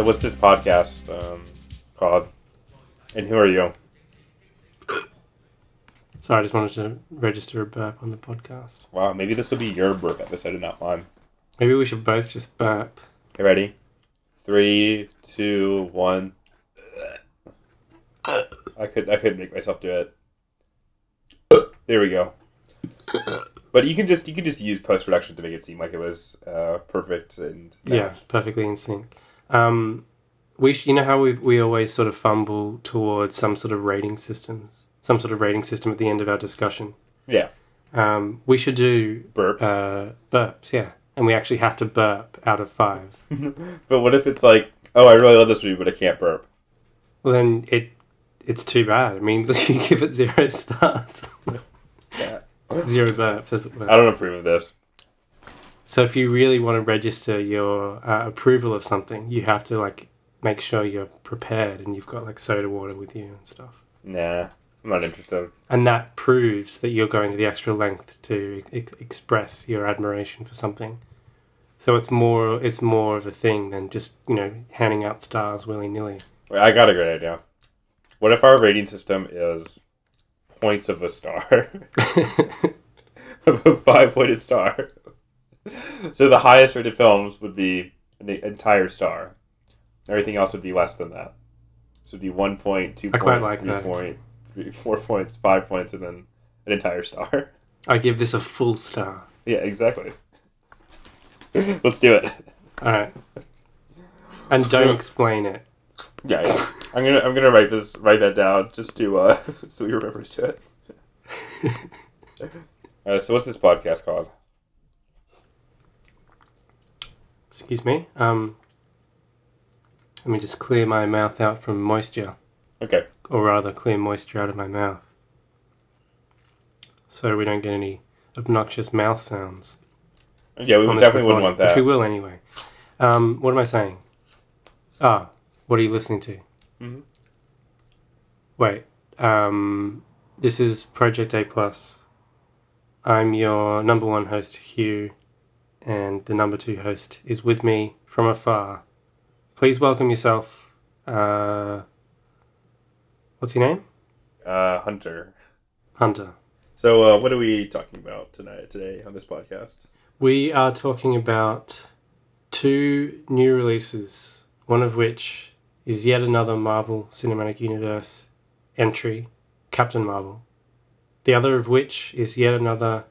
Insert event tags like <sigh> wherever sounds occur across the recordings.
So what's this podcast um, called? And who are you? Sorry, I just wanted to register a burp on the podcast. Wow, maybe this will be your burp episode and not mine. Maybe we should both just burp. Okay, ready? Three, two, one. I could I could make myself do it. There we go. But you can just you can just use post production to make it seem like it was uh, perfect and Yeah, perfectly in sync. Um, we sh- you know how we we always sort of fumble towards some sort of rating systems, some sort of rating system at the end of our discussion. yeah Um, we should do burps. uh, burps, yeah, and we actually have to burp out of five. <laughs> but what if it's like, oh, I really love this movie, but I can't burp? Well, then it it's too bad. It means <laughs> that you give it zero stars, Yeah. zero burps. As it were. I don't approve of this. So if you really want to register your uh, approval of something, you have to like make sure you're prepared and you've got like soda water with you and stuff. Nah, I'm not interested. And that proves that you're going to the extra length to ex- express your admiration for something. So it's more it's more of a thing than just you know handing out stars willy nilly. Wait, I got a great idea. What if our rating system is points of a star? <laughs> <laughs> Of a five pointed star. <laughs> So the highest rated films would be an entire star. Everything else would be less than that. So it'd be one point, two I point, like three that. point, three, four points, five points, and then an entire star. I give this a full star. Yeah, exactly. <laughs> Let's do it. All right. And don't explain it. Yeah, yeah. I'm gonna I'm gonna write this write that down just to uh <laughs> so we remember to do it. uh, so what's this podcast called? Excuse me. Um. Let me just clear my mouth out from moisture. Okay. or rather clear moisture out of my mouth so we don't get any obnoxious mouth sounds. Yeah, we on this definitely wouldn't recording, want that. Which we will anyway. Um, what am I saying? Ah, what are you listening to? Mhm. Wait. Um, this is Project A Plus. I'm your number one host, Hugh, and the number two host is with me from afar. Please welcome yourself. Uh, what's your name? Uh, Hunter. Hunter. So uh, what are we talking about tonight today on this podcast? We are talking about two new releases, one of which is yet another Marvel Cinematic Universe entry, Captain Marvel. The other of which is yet another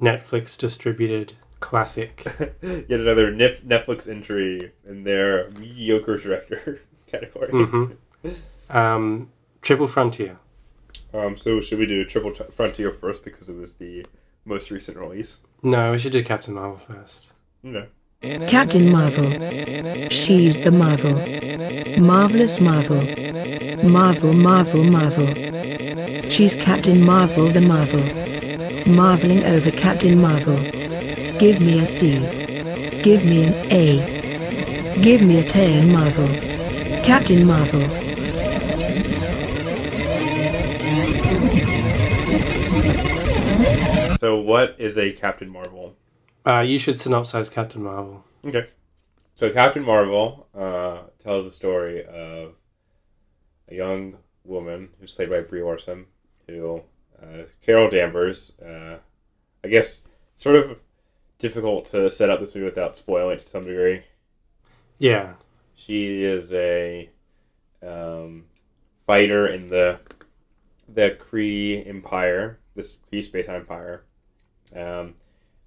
Netflix distributed classic. <laughs> Yet another Nif- Netflix entry in their mediocre director <laughs> category. hmm Um, Triple Frontier. Um, so should we do Triple T- Frontier first because it was the most recent release? No, we should do Captain Marvel first. No. Captain Marvel. She's the Marvel. Marvelous Marvel. Marvel, Marvel, Marvel. She's Captain Marvel the Marvel. Marveling over Captain Marvel. Give me a C. Give me an A. Give me a Tay Marvel. Captain Marvel. So what is a Captain Marvel? Uh, you should synopsize Captain Marvel. Okay. So Captain Marvel uh, tells the story of a young woman who's played by Brie Larson, who uh, Carol Danvers. Uh, I guess sort of difficult to set up this movie without spoiling it to some degree. Yeah. She is a um, fighter in the the Kree Empire, this Kree space empire, um,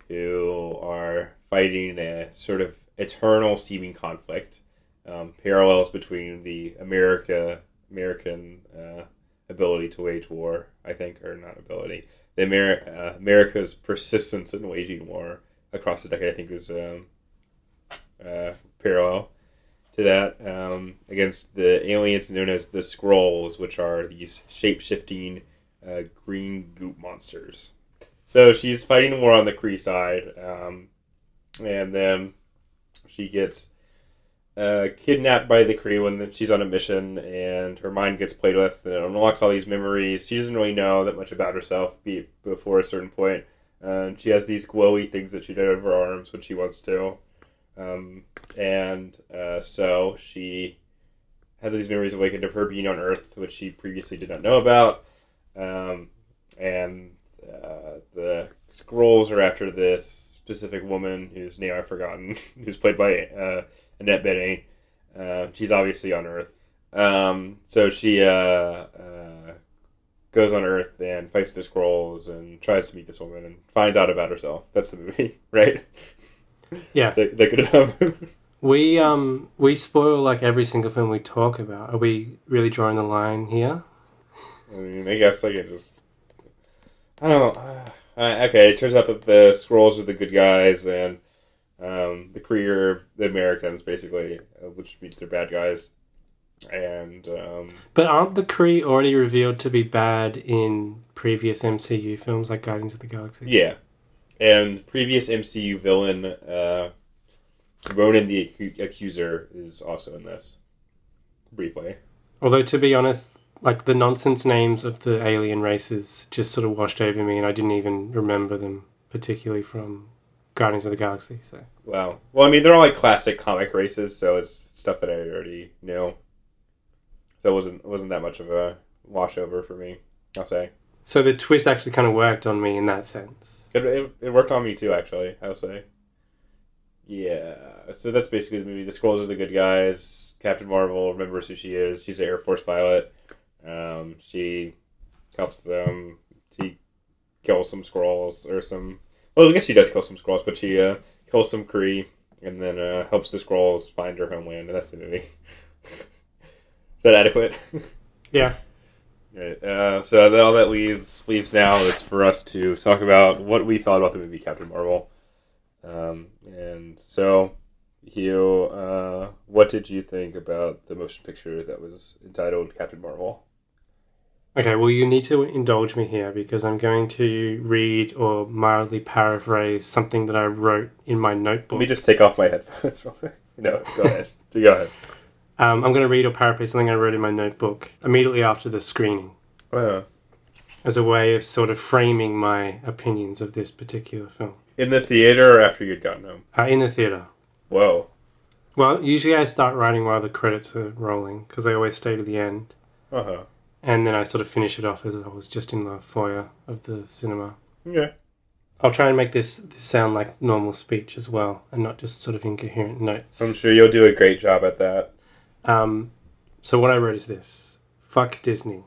who are fighting a sort of eternal seeming conflict, um, parallels between the America American uh, ability to wage war, I think, or not ability, the Amer- uh, America's persistence in waging war across the decade, I think, is um, uh, parallel to that um, against the aliens known as the Skrulls, which are these shape shifting uh, green goop monsters. So she's fighting war on the Kree side, um, and then she gets uh, kidnapped by the Kree when she's on a mission, and her mind gets played with, and it unlocks all these memories. She doesn't really know that much about herself be- before a certain point. Uh, she has these glowy things that she does over her arms when she wants to. Um, and uh, so she has these memories awakened of her being on Earth, which she previously did not know about. Um, and uh, the Skrulls are after this specific woman whose name I've forgotten, <laughs> who's played by uh, Annette Bening. Uh, she's obviously on Earth. Um, so she uh, uh, goes on Earth and fights the Skrulls and tries to meet this woman and finds out about herself. That's the movie, <laughs> right? Yeah. Is that, is that good enough? We um we spoil like every single film we talk about. Are we really drawing the line here? I mean, I guess I can just. I don't know. Uh, okay, it turns out that the Skrulls are the good guys and um, the are the Americans, basically, uh, which means they're bad guys. And um, But aren't the Kree already revealed to be bad in previous MCU films like Guardians of the Galaxy? yeah, and previous MCU villain uh, Ronan the Accu- Accuser is also in this. Briefly, Although to be honest, like the nonsense names of the alien races just sort of washed over me, and I didn't even remember them particularly from Guardians of the Galaxy. So wow. Well, I mean, they're all like classic comic races, so it's stuff that I already knew. So it wasn't it wasn't that much of a washover for me. I'll say. so the twist actually kind of worked on me in that sense. It, it, it worked on me too, actually. I'll say. Yeah, so that's basically the movie. The Skrulls are the good guys. Captain Marvel remembers who she is. She's an Air Force pilot. Um, she helps them. She kills some Skrulls or some. Well, I guess she does kill some Skrulls, but she uh, kills some Kree and then uh, helps the Skrulls find her homeland, and that's the movie. Is that adequate? Yeah. <laughs> Right. Uh, so that, all that leaves leaves now is for us to talk about what we thought about the movie Captain Marvel. Um, and so, Hugh, uh, what did you think about the motion picture that was entitled Captain Marvel? Okay, well, you need to indulge me here because I'm going to read or mildly paraphrase something that I wrote in my notebook. Let me just take off my headphones <laughs> real quick. No, go ahead. go ahead. Um, I'm going to read or paraphrase something I wrote in my notebook immediately after the screening Uh, as a way of sort of framing my opinions of this particular film in the theater or after you'd gotten home? uh, in the theater. Whoa. Well, usually I start writing while the credits are rolling because I always stay to the end. Uh huh. And then I sort of finish it off as I was just in the foyer of the cinema. Yeah. I'll try and make this, this sound like normal speech as well and not just sort of incoherent notes. I'm sure you'll do a great job at that. Um, so what I wrote is this: "Fuck Disney."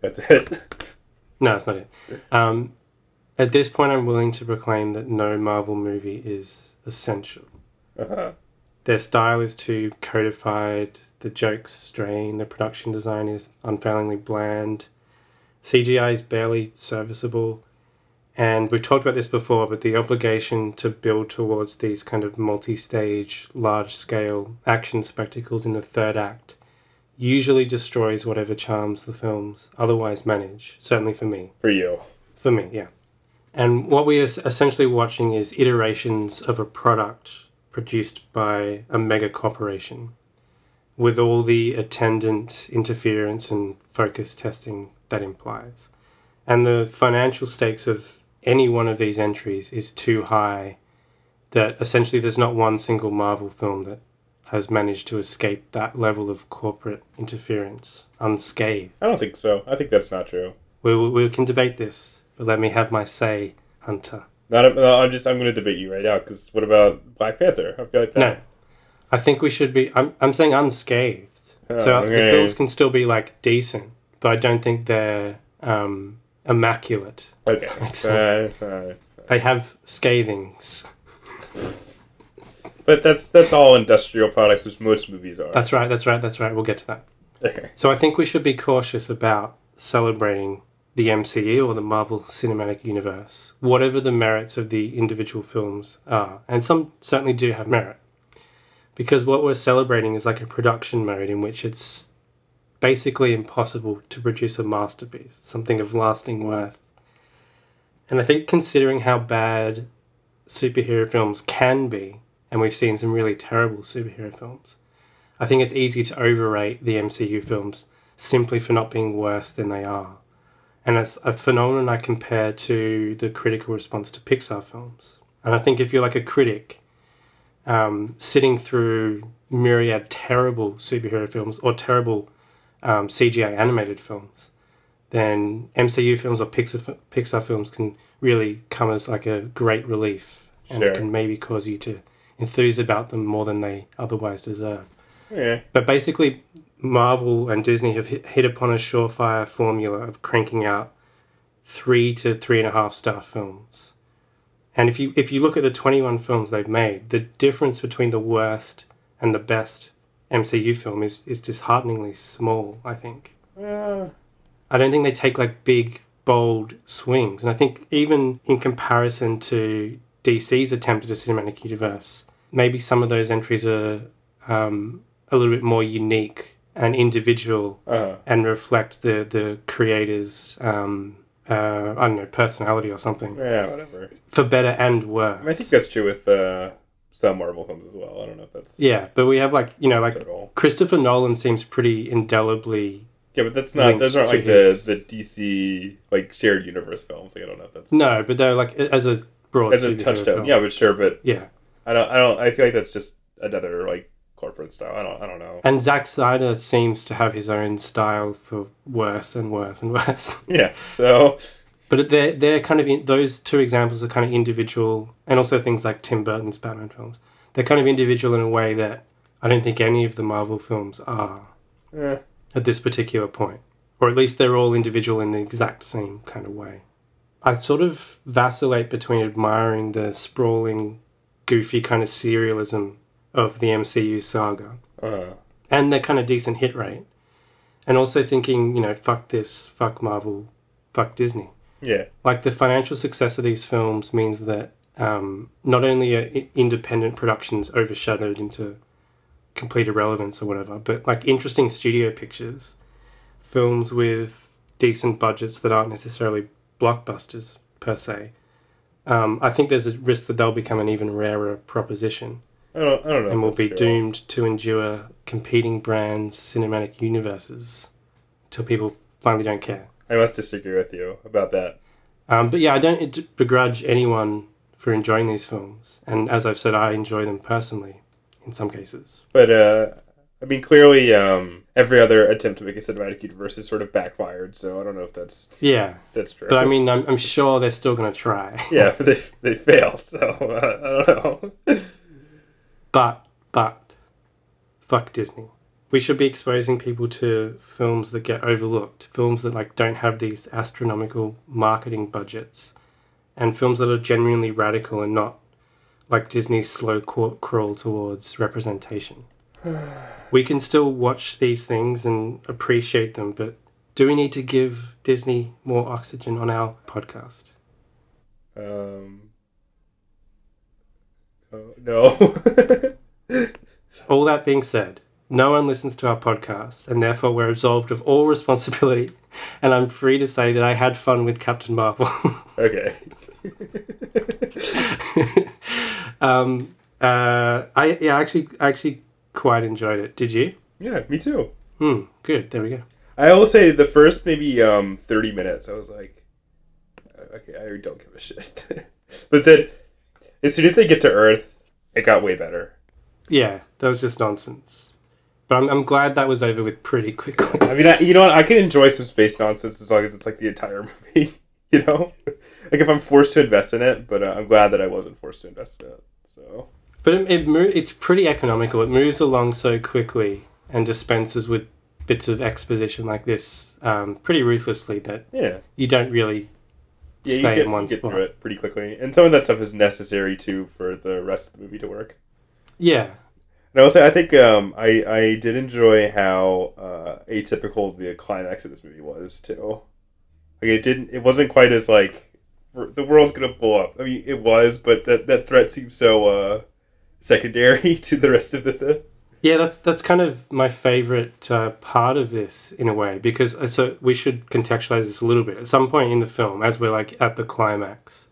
That's it. <laughs> No, it's not it. Um, at this point, I'm willing to proclaim that no Marvel movie is essential. Uh huh. Their style is too codified. The jokes strain. The production design is unfailingly bland. CGI is barely serviceable. And we've talked about this before, but the obligation to build towards these kind of multi stage, large scale action spectacles in the third act usually destroys whatever charms the films otherwise manage, certainly for me. For you. For me, yeah. And what we are essentially watching is iterations of a product produced by a mega corporation with all the attendant interference and focus testing that implies. And the financial stakes of any one of these entries is too high that essentially there's not one single Marvel film that has managed to escape that level of corporate interference unscathed. I don't think so. I think that's not true. We, we, we can debate this, but let me have my say, Hunter. Not. No, I'm just. I'm going to debate you right now. Because what about Black Panther? I feel like that. No. I think we should be. I'm, I'm saying unscathed. Oh, so the films can still be like decent, but I don't think they're um, immaculate. Okay. Makes Fine, fine. They have scathings. But that's that's all industrial products, which most movies are. That's right, that's right, that's right. We'll get to that. Okay. So I think we should be cautious about celebrating the MCU or the Marvel Cinematic Universe, whatever the merits of the individual films are. And some certainly do have merit. Because what we're celebrating is like a production mode in which it's basically impossible to produce a masterpiece, something of lasting worth. And I think considering how bad superhero films can be, and we've seen some really terrible superhero films, I think it's easy to overrate the MCU films simply for not being worse than they are. And it's a phenomenon I compare to the critical response to Pixar films. And I think if you're like a critic um, sitting through myriad terrible superhero films or terrible um, CGI animated films, then MCU films or Pixar Pixar films can really come as like a great relief, and Sure. it can maybe cause you to enthuse about them more than they otherwise deserve. Yeah. But basically, Marvel and Disney have hit, hit upon a surefire formula of cranking out three to three and a half star films. And if you if you look at the twenty one films they've made, the difference between the worst and the best MCU film is is dishearteningly small. I think. Uh, I don't think they take like big bold swings, and I think even in comparison to DC's attempt at a cinematic universe, maybe some of those entries are um, a little bit more unique and individual uh, and reflect the the creator's um, uh, I don't know personality or something yeah, whatever. for better and worse. I, mean, I think that's true with uh, some Marvel films as well. I don't know if that's yeah, but we have like you know like. Christopher Nolan seems pretty indelibly Yeah, but that's not. Those aren't like his- the the DC like shared universe films. Like I don't know if that's no, but they're like as a broad as a touchstone. Yeah, but sure. But yeah. I don't. I don't. I feel like that's just another like corporate style. I don't. I don't know. And Zack Snyder seems to have his own style for worse and worse and worse. <laughs> Yeah. So But they're they're kind of in, those two examples are kind of individual, and also things like Tim Burton's Batman films. They're kind of individual in a way that I don't think any of the Marvel films are eh, at this particular point, or at least they're all individual in the exact same kind of way. I sort of vacillate between admiring the sprawling, goofy kind of serialism of the MCU saga uh, and their kind of decent hit rate. And also thinking, you know, fuck this, fuck Marvel, fuck Disney. Yeah. Like the financial success of these films means that um, not only are independent productions overshadowed into complete irrelevance or whatever, but like interesting studio pictures, films with decent budgets that aren't necessarily blockbusters per se. Um, I think there's a risk that they'll become an even rarer proposition I don't. I don't know. and will be true. doomed to endure competing brands' cinematic universes until people finally don't care. I must disagree with you about that. Um, but yeah, I don't begrudge anyone for enjoying these films, and as I've said, I enjoy them personally in some cases. But uh, I mean, clearly, um, every other attempt to make a cinematic universe has sort of backfired. So I don't know if that's Yeah, that's true. but I mean, I'm, I'm sure they're still going to try. <laughs> yeah, but they they failed. So uh, I don't know. <laughs> But but fuck Disney. We should be exposing people to films that get overlooked, films that like don't have these astronomical marketing budgets, and films that are genuinely radical and not like Disney's slow craw- crawl towards representation. <sighs> we can still watch these things and appreciate them, but do we need to give Disney more oxygen on our podcast? Um. Oh, no. <laughs> All that being said, no one listens to our podcast, and therefore we're absolved of all <laughs> responsibility. And I'm free to say that I had fun with Captain Marvel. <laughs> okay. <laughs> um, uh, I yeah, actually, I actually quite enjoyed it. Did you? Yeah, me too. Hmm. Good. There we go. I will say the first maybe um thirty minutes, I was like, okay, I don't give a shit. but then, as soon as they get to Earth, it got way better. Yeah, that was just nonsense. But I'm, I'm glad that was over with pretty quickly. I mean, I, you know what? I can enjoy some space nonsense as long as it's like the entire <laughs> movie. You know, like if I'm forced to invest in it, but uh, I'm glad that I wasn't forced to invest in it. So But it, it mo- it's pretty economical. It moves along so quickly and dispenses with bits of exposition like this um, pretty ruthlessly that yeah, you don't really yeah, you stay get, in one you get spot. through it pretty quickly, and some of that stuff is necessary too for the rest of the movie to work. Yeah, And I will say, I think um, I I did enjoy how uh, atypical the climax of this movie was too. Like it didn't, it wasn't quite as like the world's gonna blow up. I mean, it was, but that that threat seemed so uh, secondary <laughs> to the rest of the. yeah. That's that's kind of my favorite uh, part of this in a way because uh, so we should contextualize this a little bit. At some point in the film, as we're like at the climax,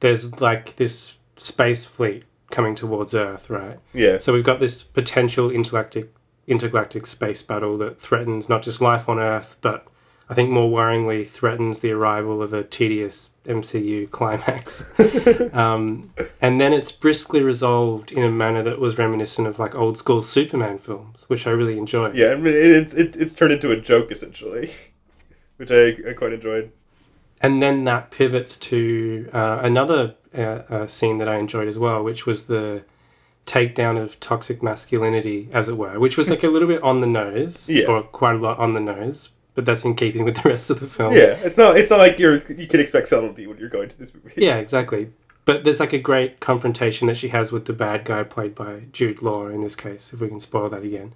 there's like this space fleet coming towards Earth, right? Yeah, So we've got this potential intergalactic intergalactic space battle that threatens not just life on Earth, but I think more worryingly threatens the arrival of a tedious MCU climax. <laughs> um, and then it's briskly resolved in a manner that was reminiscent of like old school Superman films, which I really enjoy. Yeah, I mean, it's it, it's turned into a joke essentially, <laughs> which I, I quite enjoyed. And then that pivots to uh, another uh, uh, scene that I enjoyed as well, which was the takedown of toxic masculinity, as it were, which was like a little bit on the nose, Yeah. or quite a lot on the nose, but that's in keeping with the rest of the film. Yeah, it's not it's not like you're you can expect subtlety when you're going to this movie. Yeah, exactly. But there's like a great confrontation that she has with the bad guy played by Jude Law in this case, if we can spoil that again.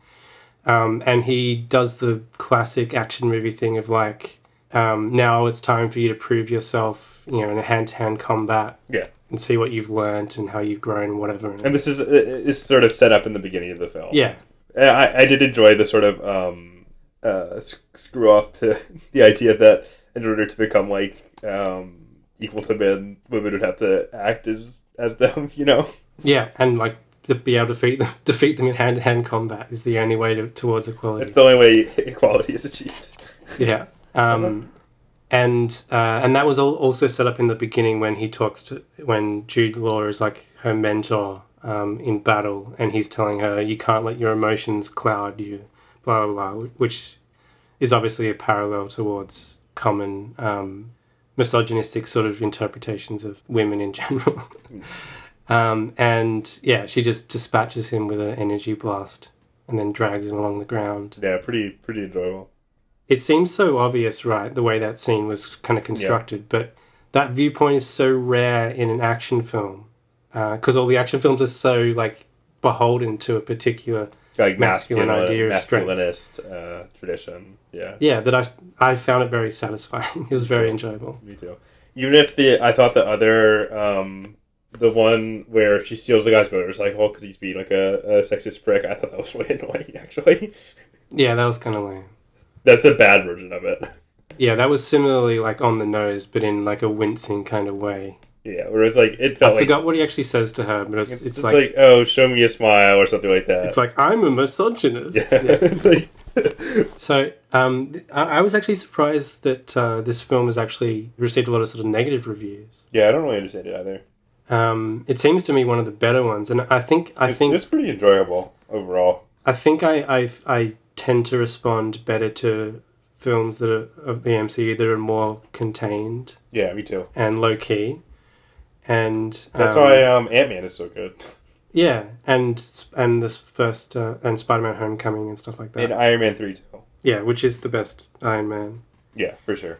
Um, and he does the classic action movie thing of like, um, now it's time for you to prove yourself, you know, in a hand to hand combat Yeah, and see what you've learned and how you've grown, whatever. and this is is sort of set up in the beginning of the film. yeah, I, I did enjoy the sort of um, uh, screw off to <laughs> the idea that in order to become like um, equal to men, women would have to act as as them. <laughs> You know. yeah, and like to be able to defeat them, <laughs> defeat them in hand to hand combat is the only way to, towards equality. It's the only way equality is achieved. Yeah. Um, and uh, and that was al- also set up in the beginning when he talks to when Jude Law is like her mentor um, in battle, and he's telling her you can't let your emotions cloud you, blah blah blah, which is obviously a parallel towards common um, misogynistic sort of interpretations of women in general. <laughs> um, and yeah, she just dispatches him with an energy blast, and then drags him along the ground Yeah, pretty pretty enjoyable. It seems so obvious, right, the way that scene was kind of constructed, but that viewpoint is so rare in an action film because all the action films are so like beholden to a particular Like Masculine masculine, idea of strength. masculinist uh, tradition. Yeah, yeah that I I found it very satisfying. <laughs> it was very enjoyable. me too. Even if the I thought the other um, the one where she steals the guy's motorcycle because he's being like a, a sexist prick, I thought that was <laughs> really annoying. Actually, Yeah, that was kind of lame. That's the bad version of it. Yeah, that was similarly like on the nose, but in like a wincing kind of way. Yeah, whereas like it I felt like I forgot what he actually says to her, but it's, it's, it's, like, like, oh, show me a smile or something like that. it's like I'm a misogynist. yeah, <laughs> Yeah. Like- <laughs> So um, I, I was actually surprised that uh, this film has actually received a lot of sort of negative reviews. yeah, I don't really understand it either. Um, it seems to me one of the better ones, and I think I it's, think it's pretty enjoyable overall. I think I, I I tend to respond better to films that are of the MCU that are more contained Yeah, me too. and low key, and That's um, why um, Ant Man is so good. yeah, and and this first uh, and Spider Man Homecoming and stuff like that. And Iron Man three too. yeah, which is the best Iron Man. Yeah, for sure.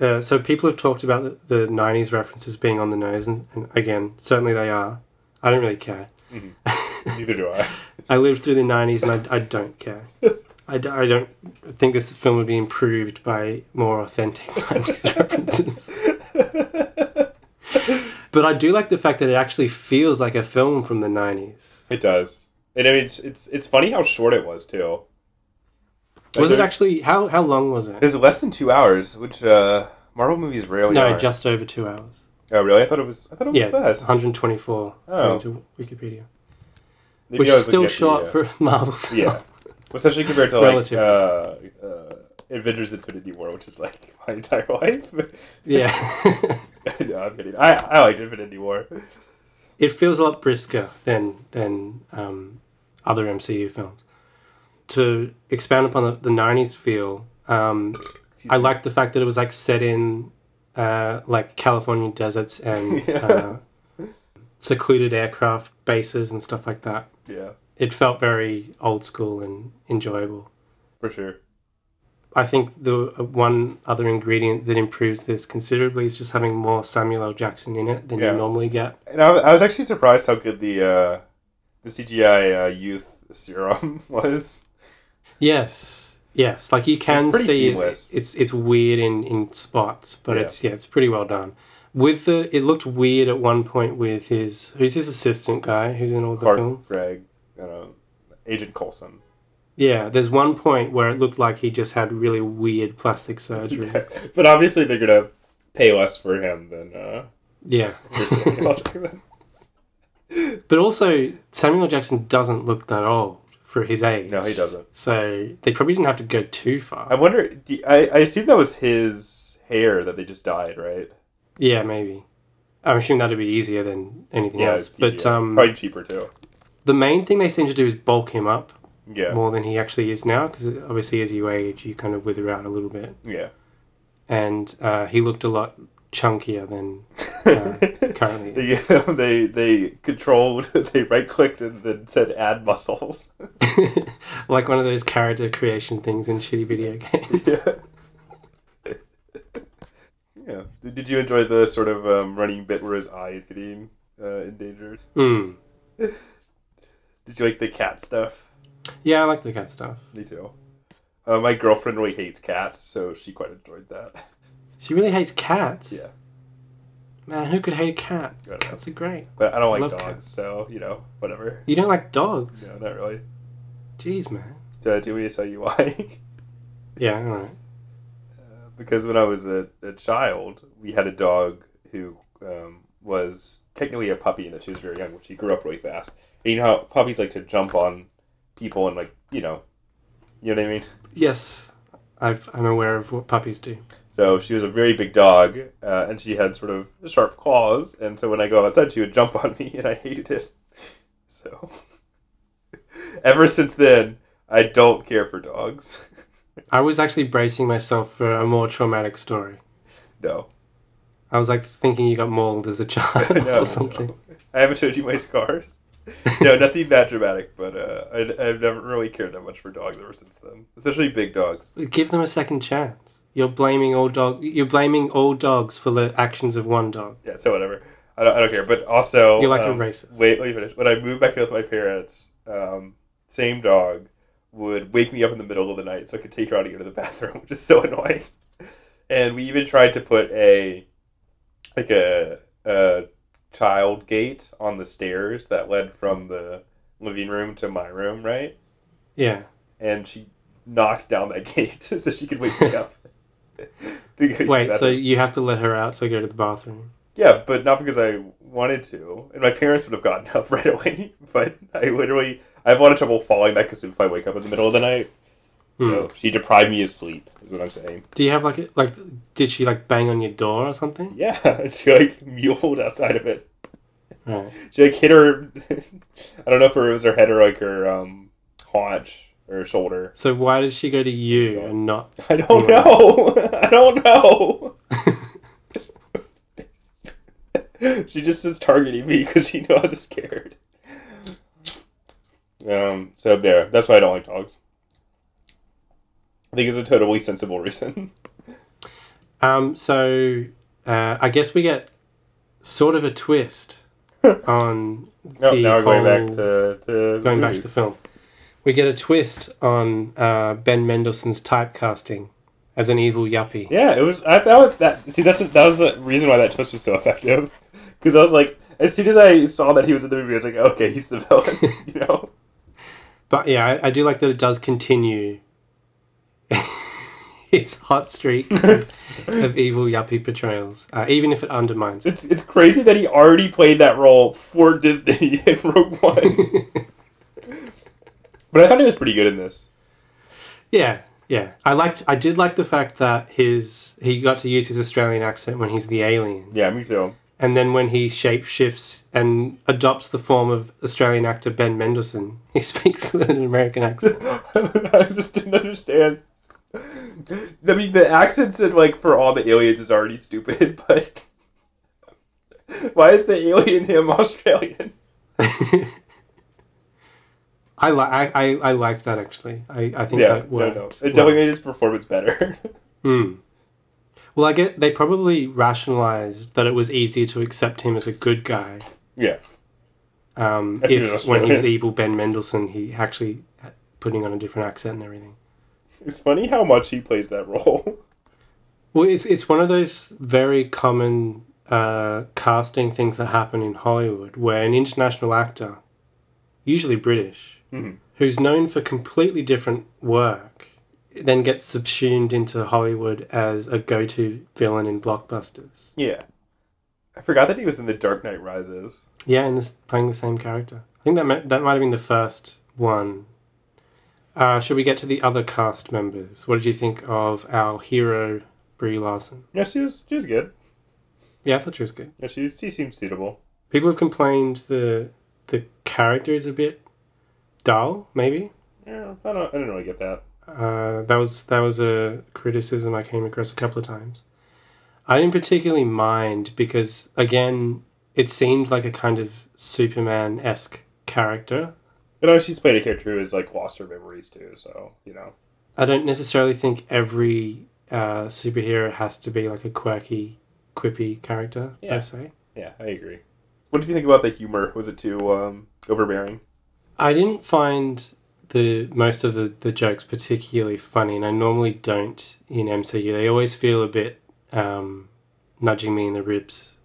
Uh, so people have talked about the, the 90s references being on the nose, and, and again, certainly they are. I don't really care. <laughs> <laughs> Neither do I. I lived through the 90s and I, I don't care. I, d- I don't think this film would be improved by more authentic <laughs> 90s references. but I do like the fact that it actually feels like a film from the 90s. It does. And I mean, it's it's, it's funny how short it was too. Like, Was it actually, how, how long was it? It was less than two hours, which uh, Marvel movies rarely No, are. just over two hours. Oh, really? I thought it was. I thought it was Yeah, less. 124 Oh. to Wikipedia. Maybe Which is still at the, short uh, for <laughs> Marvel film. <laughs> Yeah, especially compared to like uh, uh, Avengers: Infinity War, which is like <laughs> my entire life. Yeah. no, I'm kidding. I I liked Infinity War. it feels a lot brisker than than um, other MCU films. To expand upon the, the '90s feel, um, I me. like the fact that it was like set in uh, like California deserts and Yeah. Secluded aircraft bases and stuff like that. Yeah, It felt very old school and enjoyable. for sure. I think the uh, one other ingredient that improves this considerably is just having more Samuel L. Jackson in it than Yeah. you normally get. And I, was- I was actually surprised how good the uh, the CGI uh, youth serum <laughs> was. Yes, yes. Like you can see it's it's weird in in spots, but Yeah. it's yeah, it's pretty well done. With the it looked weird at one point with his who's his assistant guy who's in all the Clark films. Gregg, you know, Agent Coulson. Yeah, there's one point where it looked like he just had really weird plastic surgery. <laughs> but obviously, they're gonna pay less for him than uh, yeah, for <laughs> Samuel L. Jackson. but also Samuel Jackson doesn't look that old for his age. No, he doesn't. So they probably didn't have to go too far. I wonder. you- I I assume that was his hair that they just dyed, right? Yeah, maybe. I'm assuming that'd be easier than anything Yeah, else. But um, probably cheaper too. the main thing they seem to do is bulk him up Yeah, more than he actually is now, because obviously as you age, you kind of wither out a little bit. yeah. And uh, he looked a lot chunkier than uh, currently. <laughs> they, they they controlled. <laughs> They right clicked and then said add muscles. <laughs> like one of those character creation things in shitty video games. yeah. Yeah. Did, did you enjoy the sort of um, running bit where his eye is getting uh, endangered? Mm. <laughs> Did you like the cat stuff? Yeah, I like the cat stuff. Me too. Uh, my girlfriend really hates cats, so she quite enjoyed that. She really hates cats. Yeah. Man, who could hate a cat? I know. Cats are great. But I don't like Love dogs, cats. so you know, whatever. You don't like dogs? No, not really. Jeez, man. Do, do you want me to tell you why? <laughs> Yeah, alright. Because when I was a, a child, we had a dog who um, was technically a puppy and that she was very young, but she grew up really fast. And you know how puppies like to jump on people and like you know, you know what I mean. Yes, I've, I'm aware of what puppies do. So she was a very big dog, uh, and she had sort of sharp claws. And so when I go outside, she would jump <laughs> on me, and I hated it. So <laughs> ever since then, I don't care for dogs. <laughs> I was actually bracing myself for a more traumatic story. No, I was like thinking you got mauled as a child <laughs> no, or something. no. I haven't showed you my scars. no, nothing that dramatic, but uh, I, I've never really cared that much for dogs ever since then, especially big dogs. Give them a second chance. You're blaming all dog. You're blaming all dogs for the actions of one dog. Yeah, so whatever. I don't, I don't care. But also, You're like a um, racist. Wait, let me finish. When I moved back in with my parents, um, same dog would wake me up in the middle of the night so I could take her out to go to the <laughs> bathroom, which is so annoying. And we even tried to put a like a, a child gate on the stairs that led from the living room to my room, right? Yeah. And she knocked down that <laughs> gate so she could wake me up. <laughs> to go use the Wait, so you have to let her out to go to the bathroom? Yeah, but not because I wanted to. And my parents would have gotten up right away. But I literally, I have a lot of trouble falling back asleep if I wake up in the middle of the night. So she deprived me of sleep, is what I'm saying. Do you have like a, like? Did she like bang on your door or something? Yeah, <laughs> she like mewled outside of it. Right. She like hit her, <laughs> I don't know if it was her head or like her um, haunch or shoulder. So why did she go to you and not? <laughs> I don't know. I don't know. she just was targeting me because she knew I was scared. Um. So there. That's why I don't like dogs. I think it's a totally sensible reason. <laughs> Um. So uh, I guess we get sort of a twist <laughs> on No, the now we're going back whole- to, to going back to the film. We get a twist on uh, Ben Mendelsohn's typecasting as an evil yuppie. Yeah, it was. I, that was that. See, that's that was the reason why that twist was so effective. <laughs> Because I was like, as soon as I saw that he was in the movie, I was like, okay, he's the villain. you know. But yeah, I, I do like that it does continue <laughs> its hot streak of, of evil yuppie portrayals, uh, even if it undermines it. It's it's crazy that he already played that role for Disney <laughs> in Rogue One. <laughs> but I thought he was pretty good in this. Yeah, yeah. I liked. I did like the fact that his he got to use his Australian accent when he's the alien, Yeah, me too. And then when he shapeshifts and adopts the form of Australian actor Ben Mendelsohn, he <laughs> speaks with an American accent. <laughs> I just didn't understand. I mean, the accent said like for all the aliens is already stupid, <laughs> but why is the alien him Australian? I like. I, I I liked that actually. I I think Yeah, that no, worked. no, it definitely made his performance better. Hmm. Well, I get they probably rationalized that it was easier to accept him as a good guy yeah, um, If if when he was evil Ben Mendelsohn, he actually putting on a different accent and everything. it's funny how much he plays that role. <laughs> Well, it's it's one of those very common uh, casting things that happen in Hollywood, where an international actor, usually British, Mhm. who's known for completely different work, then gets subsumed into Hollywood as a go-to villain in blockbusters. Yeah, I forgot that he was in The Dark Knight Rises. Yeah, and this playing the same character. I think that might, that might have been the first one Uh, should we get to the other cast members? What did you think of our hero, Brie Larson? Yeah, she was she was good. Yeah, I thought she was good. Yeah, she was, she seems suitable. People have complained the the character is a bit dull, maybe. Yeah, I don't I didn't really get that. Uh, that was that was a criticism I came across a couple of times. I didn't particularly mind because again, it seemed like a kind of Superman esque character. You know, she's played a character who has like lost her memories too. So you know, I don't necessarily think every uh, superhero has to be like a quirky, quippy character Yeah. per se. yeah, I agree. What did you think about the humor? Was it too um, overbearing? I didn't find the most of the, the jokes particularly funny, and I normally don't in MCU. They always feel a bit um, nudging me in the ribs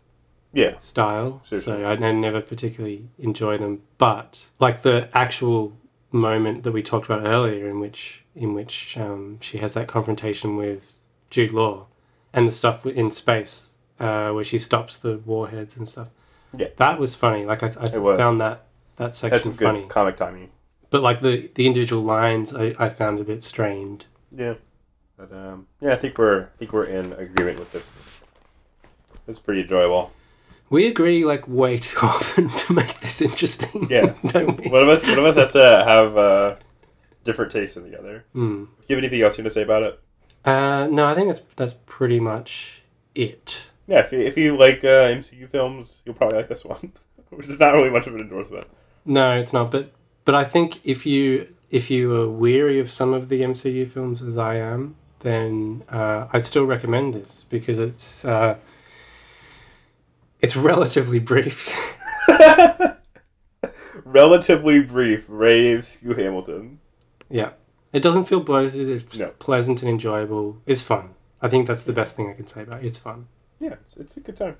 Yeah, style, Sure, so sure. I, I never particularly enjoy them. But like the actual moment that we talked about earlier, in which in which um, she has that confrontation with Jude Law, and the stuff in space uh, where she stops the warheads and stuff. Yeah. that was funny. Like I, I found that that that's section some good funny comic timing. But like the the individual lines I, I found a bit strained Yeah, but um, yeah, I think we're I think we're in agreement with this. It's pretty enjoyable. we agree like way too <laughs> often to make this interesting Yeah. <laughs> don't we One of us one of us has to have uh, different tastes than the other. Hmm. Do you have anything else you want to say about it? uh no i think that's that's pretty much it Yeah, if you, if you like uh, MCU films, you'll probably like this one, <laughs> which is not really much of an endorsement. no it's not but but i think if you if you are weary of some of the mcu films as i am then uh, i'd still recommend this because it's uh it's relatively brief <laughs> Relatively brief raves Hugh Hamilton. Yeah. It doesn't feel bloated. It's No. pleasant and enjoyable. It's fun. I think that's the best thing I can say about it. It's fun. Yeah, it's, it's a good time.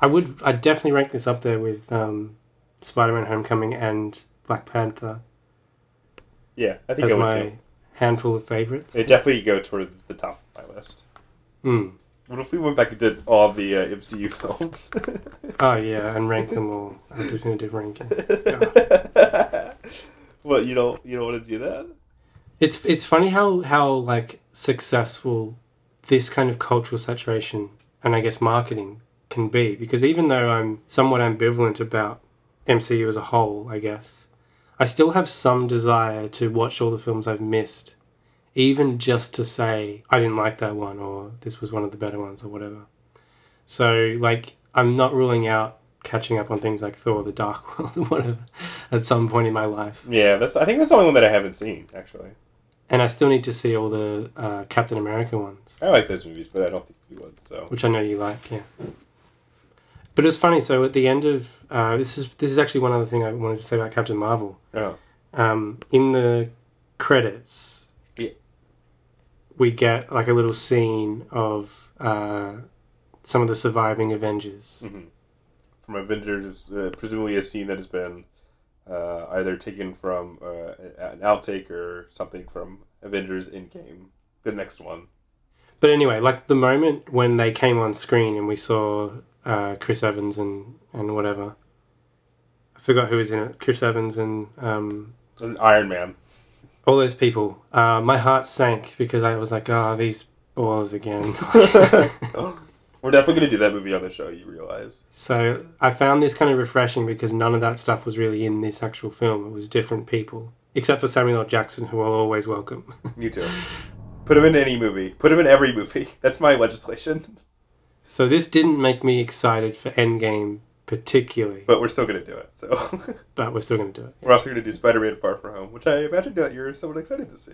I would. I'd definitely rank this up there with um, Spider-Man: Homecoming and Black Panther Yeah, I think as I my too. handful of favorites. They definitely go towards the top of my list. Mm. What if we went back and did all the uh, MCU <laughs> films? Oh yeah, and rank them all. A definitive ranking. what you don't you don't want to do that? It's it's funny how how like successful this kind of cultural saturation and I guess marketing can be because even though I'm somewhat ambivalent about MCU as a whole, I guess I still have some desire to watch all the films I've missed, even just to say I didn't like that one or this was one of the better ones or whatever. So like I'm not ruling out catching up on things like Thor: The Dark <laughs> World or whatever at some point in my life. Yeah, that's I think that's the only one that I haven't seen actually. And I still need to see all the uh, Captain America ones, I like those movies, but I don't think you would. So which I know you like, yeah. But it was funny. So at the end of uh, this is this is actually one other thing I wanted to say about Captain Marvel. oh, Um, in the credits, Yeah. we get like a little scene of uh, some of the surviving Avengers. hmm from Avengers, uh, presumably a scene that has been uh, either taken from uh, an outtake or something from Avengers Endgame, the next one. But anyway, like the moment when they came on screen and we saw uh, Chris Evans and, and whatever. I forgot who was in it. Chris Evans and um, Iron Man. all those people. Uh, my heart sank because I was like, oh, these balls again. <laughs> We're definitely going to do that movie on the show, you realize. so I found this kind of refreshing because none of that stuff was really in this actual film. It was different people, except for Samuel L. Jackson, who I'll always welcome. <laughs> Me too. Put him in any movie. Put him in every movie. That's my legislation. So this didn't make me excited for Endgame particularly, But we're still going to do it. So <laughs> but we're still going to do it. we're also going to do Spider-Man Far From Home, which I imagine that you're somewhat excited to see.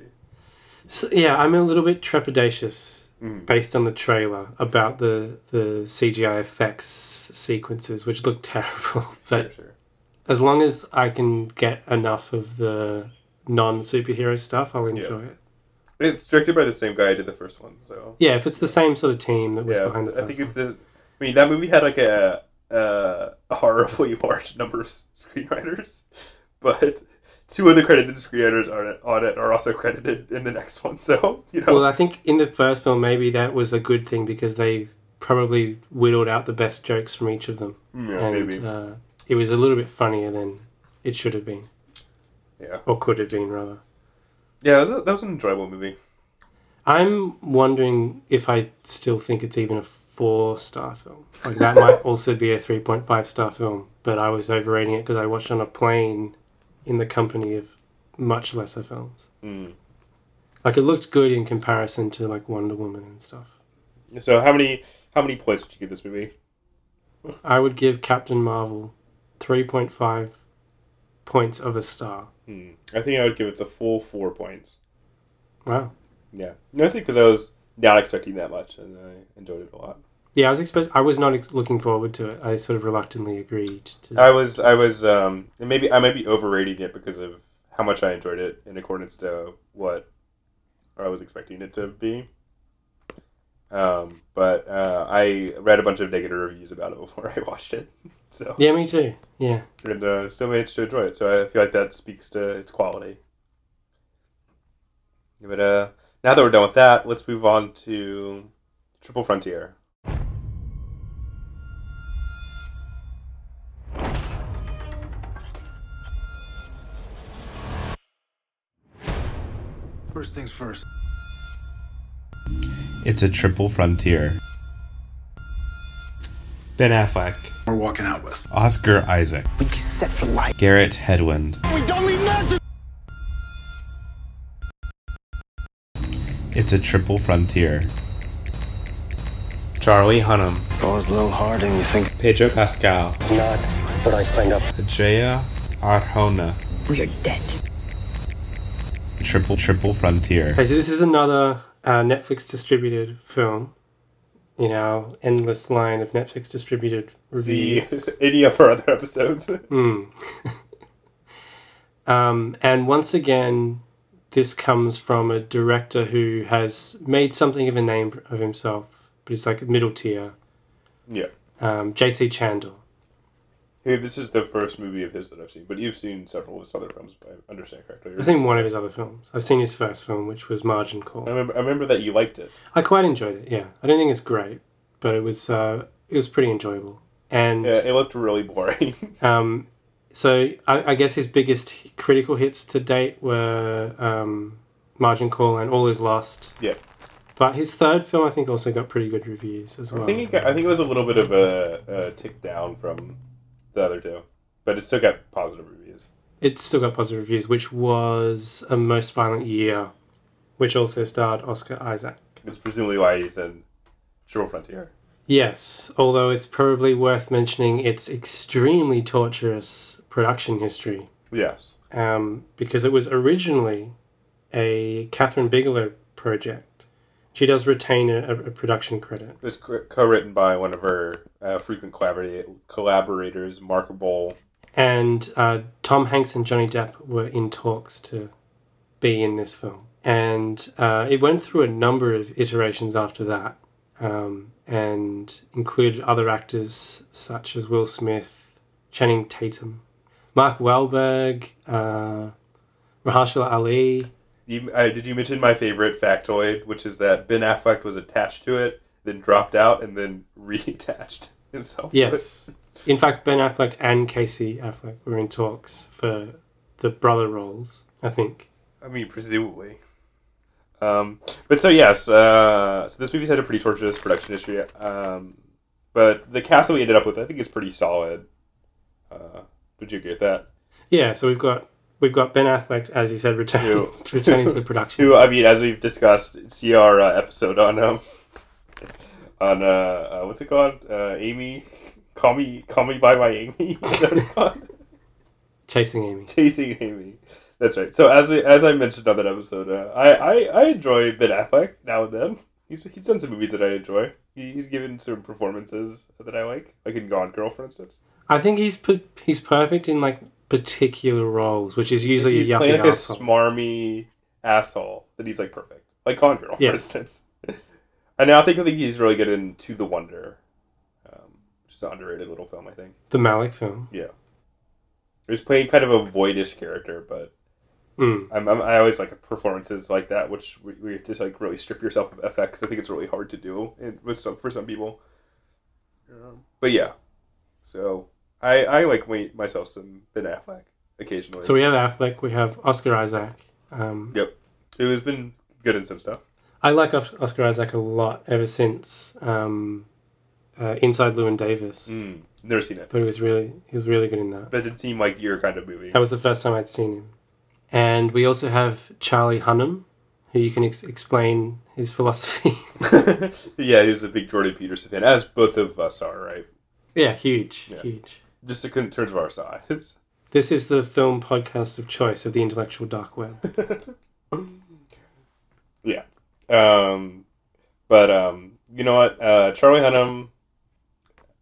So, yeah, I'm a little bit trepidatious Mm. based on the trailer about the the CGI effects sequences, which look terrible. <laughs> But Sure, sure. as long as I can get enough of the non superhero stuff, I'll enjoy it. It's directed by the same guy who did the first one, so Yeah, if it's the same sort of team that was yeah. behind it's- the I think it's the. I mean, that movie had like a uh, a horribly <laughs> large number of screenwriters, <laughs> but two of the credited screenwriters on it, on it are also credited in the next one. So <laughs> you know, Well, I think in the first film, maybe that was a good thing because they probably whittled out the best jokes from each of them. yeah, and maybe Uh, it was a little bit funnier than it should have been, yeah. or could have been, rather. Yeah, that, that was an enjoyable movie. I'm wondering if I still think it's even a four star film. Like that might <laughs> also be a three point five star film, but I was overrating it because I watched on a plane in the company of much lesser films. Mm. Like it looked good in comparison to like Wonder Woman and stuff. So how many how many points would you give this movie? I would give Captain Marvel three point five points of a star. Hmm. I think I would give it the full four points. Wow. Yeah, mostly because I was not expecting that much, and I enjoyed it a lot. Yeah, I was expect. I was not ex- looking forward to it. I sort of reluctantly agreed to. I was I was um and maybe I might be overrating it because of how much I enjoyed it in accordance to what I was expecting it to be. Um, but uh, I read a bunch of negative reviews about it before I <laughs> watched it, <laughs> so yeah, me too. Yeah. and uh, still managed to enjoy it. So I feel like that speaks to its quality. But uh, now that we're done with that, let's move on to Triple Frontier. First things first. It's a triple frontier. Ben Affleck, We're walking out with. Oscar Isaac, We'd be set for life. Garrett Hedlund. We don't need nothing. It's a triple frontier. Charlie Hunnam, It's always a little harder than you think. Pedro Pascal, It's not what I signed up for. Adria Arjona. We're dead. Triple triple frontier. Okay, so this is another uh, Netflix distributed film. In know, endless line of Netflix distributed See reviews. <laughs> any of our other episodes. <laughs> Mm. <laughs> um, and once again, this comes from a director who has made something of a name of himself, but he's like middle tier. yeah. Um, J.C. Chandor. Hey, this is the first movie of his that I've seen, but you've seen several of his other films, if I understand correctly. I've seen one of his other films. I've seen his first film, which was Margin I Call. remember, I remember that you liked it. I quite enjoyed it. Yeah, I don't think it's great, but it was uh, it was pretty enjoyable. And Yeah, it looked really boring. <laughs> Um, so I, I guess his biggest critical hits to date were um, Margin Call and All Is Lost. yeah. But his third film, I think, also got pretty good reviews as well. I think it got, I think it was a little bit of a, a tick down from the other two, but it still got positive reviews. It still got positive reviews, which was A Most Violent Year, which also starred Oscar Isaac. It's presumably why he's in Triple Frontier. Yes, although it's probably worth mentioning its extremely torturous production history. Yes. um, because it was originally a Kathryn Bigelow project. She does retain a, a production credit. It was co- co-written by one of her uh, frequent collabora- collaborators, Mark Boal. And uh, Tom Hanks and Johnny Depp were in talks to be in this film. And uh, it went through a number of iterations after that um, and included other actors such as Will Smith, Channing Tatum, Mark Wahlberg, uh, Mahershala Ali, You, uh, did you mention my favorite factoid, which is that Ben Affleck was attached to it, then dropped out, and then <laughs> reattached himself? Yes. In fact, Ben Affleck and Casey Affleck were in talks for the brother roles, I think. I mean, presumably. Um, but so yes, uh, so this movie's had a pretty torturous production history. Um, but the cast that we ended up with, I think, is pretty solid. Uh, would you agree with that? Yeah, so we've got we've got Ben Affleck, as you said, returning <laughs> returning to the production. Who, I mean, as we've discussed, see our uh, episode on um, on uh, uh, what's it called? Uh, Amy, call me, call me by my Amy. <laughs> Is that what it's called? Chasing Amy. Chasing Amy. That's right. So as I, as I mentioned on that episode, uh, I, I I enjoy Ben Affleck now and then. He's he's done some movies that I enjoy. He, he's given some performances that I like, like in Gone Girl, for instance. I think he's he's perfect in like particular roles, which is usually he's a playing like a smarmy asshole that he's like perfect, like Gone Girl, for Yeah. instance. <laughs> and now I think I think he's really good in To the Wonder, um, which is an underrated little film. I think. The Malick film. Yeah. He's playing kind of a voidish character, but Mm. I'm, I'm, I always like performances like that, which we, we have to like really strip yourself of effects. I think it's really hard to do in, with some for some people. Um, but yeah, so I I like my, myself some Ben Affleck occasionally. So we have Affleck, we have Oscar Isaac. Um, Yep. Who has been good in some stuff. I like Oscar Isaac a lot ever since um, uh, Inside Llewyn Davis. Mm, never seen it. But he was really he was really good in that. That did seem like your kind of movie. That was the first time I'd seen him. And we also have Charlie Hunnam, who you can ex- explain his philosophy. <laughs> <laughs> yeah, he's a big Jordan Peterson fan, as both of us are, right? yeah, huge, Yeah. huge. Just in terms of our size. <laughs> This is the film podcast of choice of the intellectual dark web. <laughs> yeah. Um, but um, you know what? Uh, Charlie Hunnam,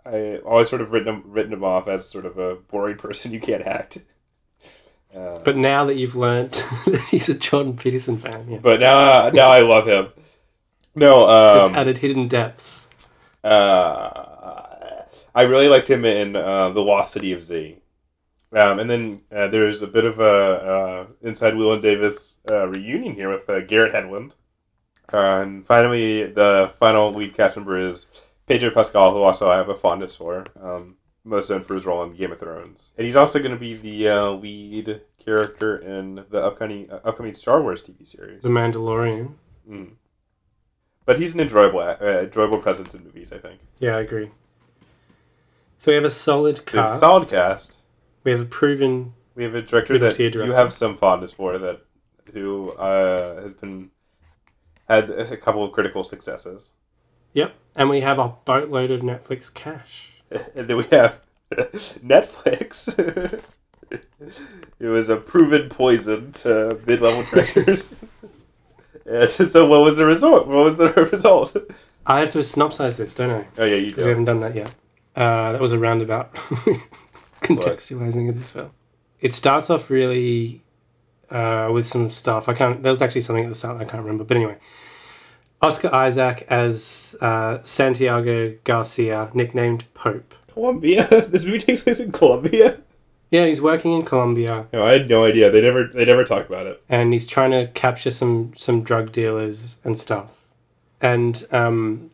I always sort of written him, written him off as sort of a boring <laughs> person you can't act. Uh, But now that you've learnt that he's a Jordan Peterson fan, yeah, but now now I love him. No, it's um, added hidden depths. uh, I really liked him in uh, The Lost City of Z. Um, and then uh, there's a bit of a uh, inside Llewyn Davis uh, reunion here with uh, Garrett Hedlund. Uh, and finally, the final lead cast member is Pedro Pascal, who also I have a fondness for, um, most known for his role in Game of Thrones. And he's also going to be the uh, lead character in the upcoming uh, upcoming Star Wars TV series. The Mandalorian. Mm. But he's an enjoyable uh, enjoyable presence in movies, I think. Yeah, I agree. So we have a solid So we have a cast. solid cast. We have a proven. We have a director that a you have some fondness for that who uh, has been had a couple of critical successes. Yep, and we have a boatload of Netflix cash. <laughs> and then we have <laughs> Netflix. <laughs> it was a proven poison to mid-level directors. Yeah, so, what was the result? What was the result? I have to synopsize this, don't I? Oh yeah, you 'Cause we haven't done that yet. Uh, that was a roundabout <laughs> contextualizing of this film. It starts off really uh, with some stuff. I can't. There was actually something at the start I can't remember. But anyway, Oscar Isaac as uh, Santiago Garcia, nicknamed Pope. Colombia. <laughs> This movie takes place in Colombia. Yeah, he's working in Colombia No, I had no idea. They never they never talk about it. and he's trying to capture some some drug dealers and stuff. And um,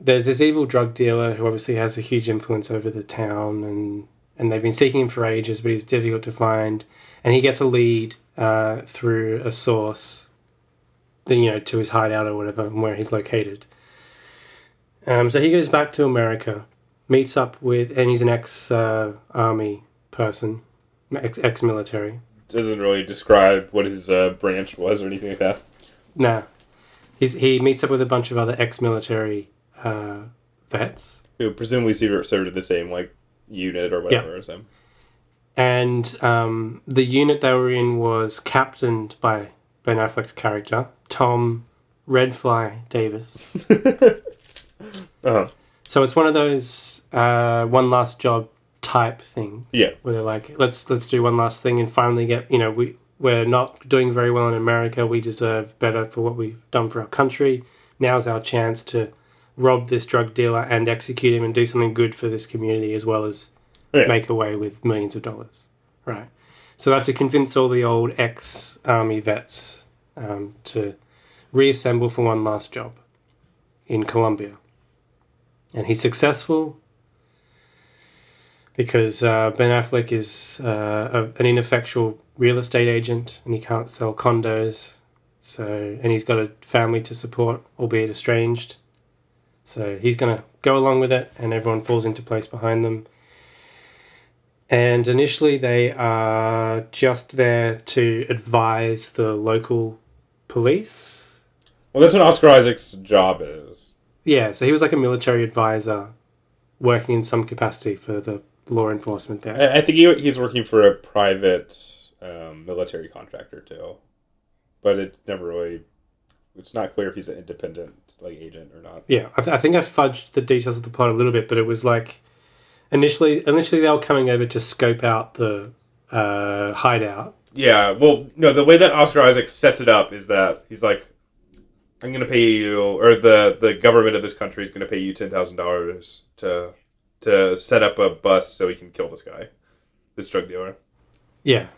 there's this evil drug dealer who obviously has a huge influence over the town, and and they've been seeking him for ages, but he's difficult to find. And he gets a lead uh, through a source, then you know to his hideout or whatever, and where he's located. Um, so he goes back to America, meets up with, and he's an ex uh, army person, ex ex military. Doesn't really describe what his uh, branch was or anything like that. Nah. He's, he meets up with a bunch of other ex military uh, vets. Who presumably served served in the same like unit or whatever. Or something. And um, the unit they were in was captained by Ben Affleck's character, Tom Redfly Davis. <laughs> Uh-huh. so it's one of those uh, one last job type thing Yeah. where they're like, let's let's do one last thing and finally get you know we we're not doing very well in America. We deserve better for what we've done for our country. Now's our chance to rob this drug dealer and execute him and do something good for this community as well as Yeah. make away with millions of dollars. Right. So they have to convince all the old ex army vets um, to reassemble for one last job in Colombia. And he's successful because uh, Ben Affleck is uh, a, an ineffectual real estate agent and he can't sell condos. So, and he's got a family to support, albeit estranged. So he's going to go along with it, and everyone falls into place behind them. And initially, they are just there to advise the local police. Well, that's what Oscar Isaac's job is. Yeah, so he was like a military advisor working in some capacity for the law enforcement there. I, think he, he's working for a private um, military contractor too, but it's never really. It's not clear if he's an independent like agent or not. Yeah, I, th- I think I fudged the details of the plot a little bit, but it was like initially, initially they were coming over to scope out the uh, hideout. Yeah, well, no, the way that Oscar Isaac sets it up is that he's like, "I'm going to pay you, or the the government of this country is going to pay you ten thousand dollars to to set up a bus so he can kill this guy, this drug dealer." Yeah.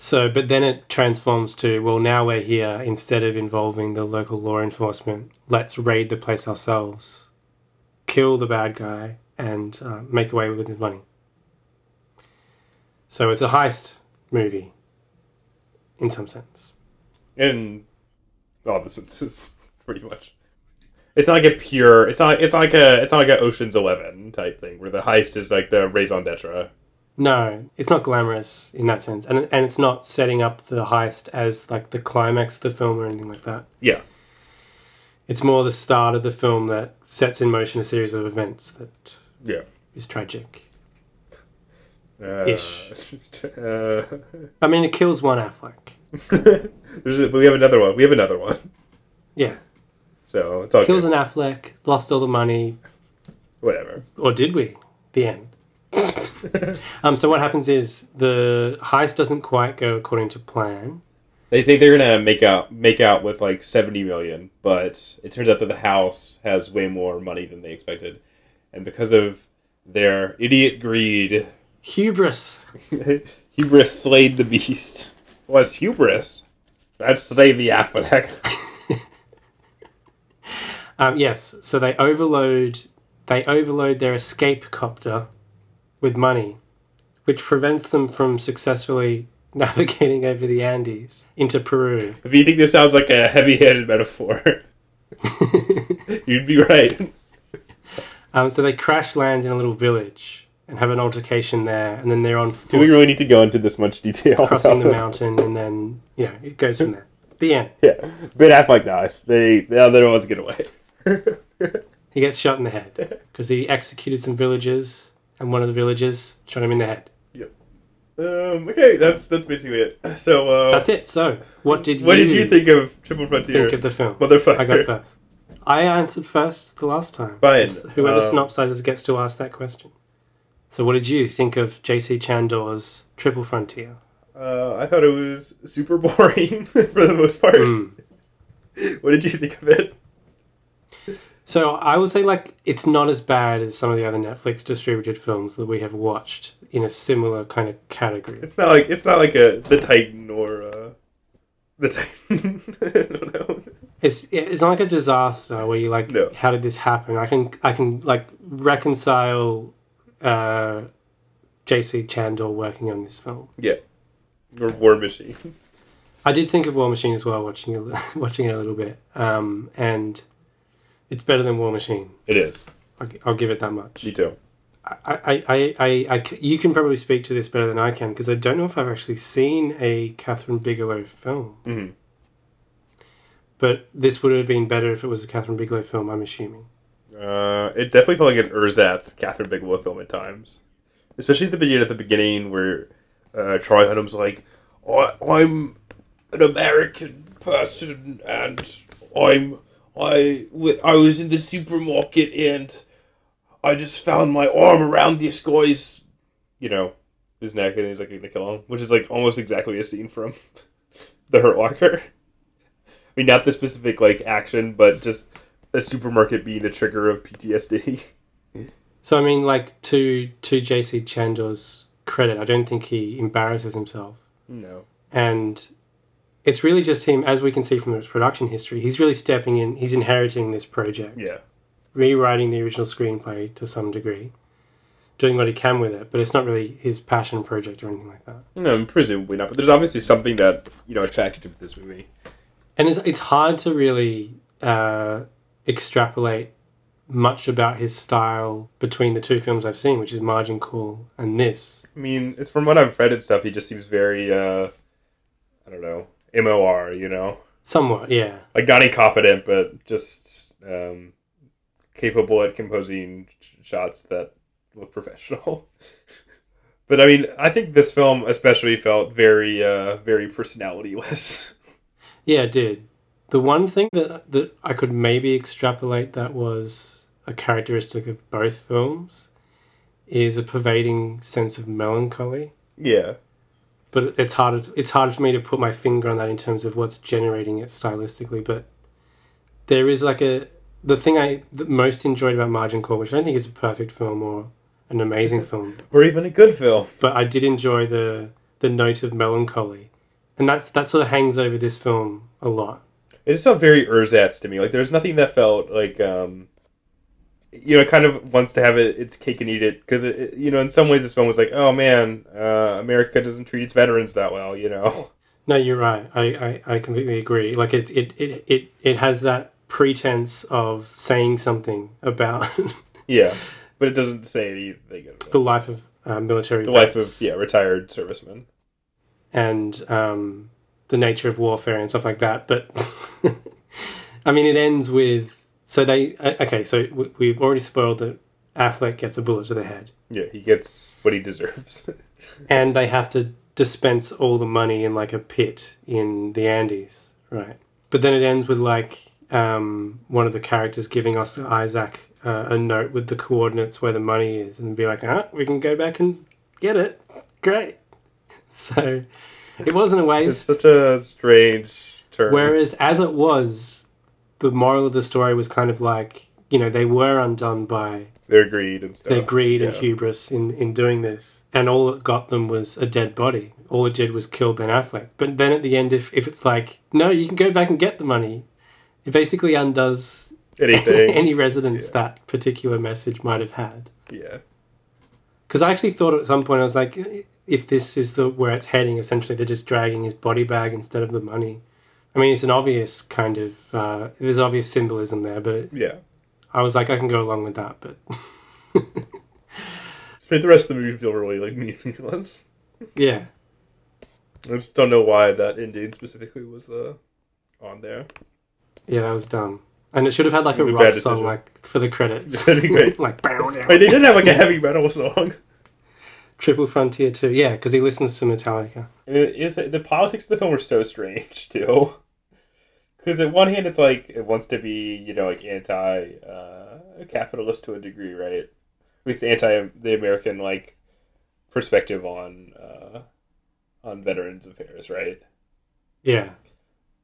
So, but then it transforms to well, now we're here. Instead of involving the local law enforcement, let's raid the place ourselves, kill the bad guy, and uh, make away with his money. So it's a heist movie, in some sense. And all this is, <laughs> is pretty much. It's not like a pure. It's not. It's not like a. It's not like a Ocean's Eleven type thing where the heist is like the raison d'être. No, it's not glamorous in that sense, and and it's not setting up the heist as like the climax of the film or anything like that. Yeah. It's more the start of the film that sets in motion a series of events that Yeah. is tragic. Uh, Ish. <laughs> uh, I mean, it kills one Affleck. <laughs> there's a, but we have another one. We have another one. Yeah, So it's all kills good. an Affleck, lost all the money, Whatever. or did we? The end. <laughs> um. So what happens is the heist doesn't quite go according to plan. They think they're gonna make out make out with like seventy million, but it turns out that the house has way more money than they expected, and because of their idiot greed, Hubris. <laughs> hubris slayed the beast. What's hubris? That's slayed the Affleck. <laughs> Um, yes, so they overload they overload their escape copter with money, which prevents them from successfully <laughs> navigating over the Andes into Peru. if you think this sounds like a heavy-handed metaphor, <laughs> you'd be right. Um, so they crash land in a little village and have an altercation there, and then they're on foot. Do we really need to go into this much detail? crossing the mountain, and then you know it goes from there. The end. Yeah, Ben Affleck dies. They the other ones get away. He gets shot in the head because he executed some villagers, and one of the villagers shot him in the head. Um, okay, that's that's basically it. <clears throat> So, uh, That's it. So, what did what you did you think of Triple Frontier? think of the film? Motherfucker. I got first. I answered first the last time. Fine. It's- Whoever Um, synopsizes gets to ask that question. So, what did you think of J.C. Chandor's Triple Frontier? Uh, I thought it was super <laughs> boring <laughs> for the most part. Mm. What did you think of it? So, I would say like it's not as bad as some of the other Netflix distributed films that we have watched in a similar kind of category. It's not like it's not like a the Titan or uh, the Titan. <laughs> I don't know. It's it's not like a disaster where you like, No. how did this happen? I can I can like reconcile uh, J.C. Chandor working on this film. Yeah, or War Machine. I did think of War Machine as well, watching it, <laughs> watching it a little bit, um, and it's better than War Machine. It is. I'll, I'll give it that much. Me too. I, I, I, I, you can probably speak to this better than I can because I don't know if I've actually seen a Kathryn Bigelow film, Mhm. but this would have been better if it was a Kathryn Bigelow film. I'm assuming. Uh, it definitely felt like an Ersatz Kathryn Bigelow film at times, especially at the beginning. At the beginning, where uh, Charlie Hunnam's like, I, "I'm an American person, and I'm I w- I was in the supermarket, and I just found my arm around this guy's, you know, his neck, and he's like gonna kill him, which is like almost exactly a scene from <laughs> the Hurt Locker. I mean, not the specific like action, but just a supermarket being the trigger of PTSD. So I mean, like to to J.C. Chandor's credit, I don't think he embarrasses himself, No. and it's really just him, as we can see from his production history. He's really stepping in. He's inheriting this project. Yeah. rewriting the original screenplay to some degree, doing what he can with it, but it's not really his passion project or anything like that. No, presumably not. But there's obviously something that you know attracted him to this movie. And it's, it's hard to really uh, extrapolate much about his style between the two films I've seen, which is Margin Call and this. I mean, it's from what I've read and stuff. He just seems very, uh, I don't know, MOR. You know, Somewhat, yeah. like not incompetent, but just um, capable at composing sh- shots that look professional. <laughs> but I mean, I think this film especially felt very, uh, very personality-less. <laughs> Yeah, it did. The one thing that, that I could maybe extrapolate that was a characteristic of both films is a pervading sense of melancholy. yeah. But it's hard it's hard for me to put my finger on that in terms of what's generating it stylistically but there is like a the thing i most enjoyed about margin call which i don't think is a perfect film or an amazing film Or even a good film. but i did enjoy the the note of melancholy and that's that sort of hangs over this film a lot It just felt very ersatz to me. Like there's nothing that felt like um, you know, it kind of wants to have it its cake and eat it because it, it- you know, in some ways this film was like, oh man, uh, America doesn't treat its veterans that well. You know, <laughs> No, you're right. I, I, I completely agree. Like it, it, it, it, it has that pretense of saying something about <laughs> Yeah, but it doesn't say anything. About the life of uh, military the life of yeah retired servicemen. and um, the nature of warfare and stuff like that. But <laughs> I mean, it ends with so they uh, okay. So we- we've already spoiled that Affleck gets a bullet to the head, Yeah, he gets what he deserves. <laughs> and they have to dispense all the money in like a pit in the Andes, right? But then it ends with like um, one of the characters giving us Isaac uh, a note with the coordinates where the money is, and be like, "Ah, we can go back and get it. Great." <laughs> So it wasn't a waste. it's such a strange turn. Whereas, as it was, the moral of the story was kind of like, you know, they were undone by their greed and stuff. their greed and hubris in, in doing this. And all it got them was a dead body. All it did was kill Ben Affleck. But then at the end, if, if it's like, no, you can go back and get the money, it basically undoes Anything. <laughs> any resonance Yeah. that particular message might have had. yeah. Because I actually thought at some point, I was like, if this is the where it's heading, essentially they're just dragging his body bag instead of the money. I mean, it's an obvious kind of, uh, there's obvious symbolism there, but Yeah. I was like, I can go along with that, but <laughs> Just made the rest of the movie feel really like <laughs> meaningless. yeah. I just don't know why that ending specifically was uh, on there. Yeah, that was dumb. And it should have had like a rock song decision. like for the credits. <laughs> That'd be great. like. Wait, they didn't have like a heavy metal song. Triple Frontier 2. Yeah, because he listens to Metallica. And it is the politics of the film are so strange too. Because at one hand, it's like it wants to be you know like anti uh, capitalist to a degree, right? At least anti the American like perspective on uh, on veterans affairs, right? Yeah.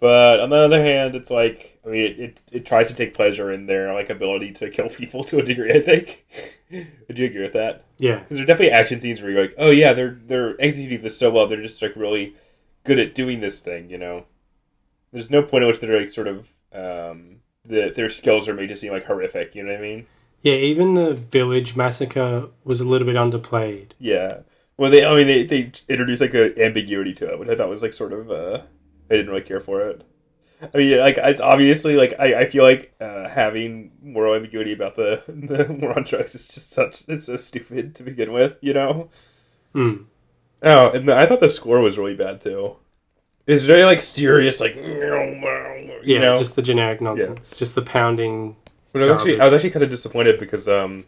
But on the other hand, it's like I mean, it, it, it tries to take pleasure in their like ability to kill people to a degree. I think. <laughs> Would you agree with that? Yeah. Because there are definitely action scenes where you're like, oh yeah, they're they're executing this so well. They're just like really good at doing this thing. You know, there's no point at which they're like sort of um, the their skills are made to seem like horrific. You know what I mean? Yeah, even the village massacre was a little bit underplayed. Yeah. Well, they I mean they they introduced like a ambiguity to it, which I thought was like sort of uh, I didn't really care for it. I mean, like it's obviously like I, I feel like uh, having moral ambiguity about the <laughs> the war on drugs is just such it's so stupid to begin with. You know. Hmm. Oh, and the, I thought the score was really bad too. It's very like serious, like you Yeah, know. just the generic nonsense. Just the pounding. But I was actually, I was actually kind of disappointed because um,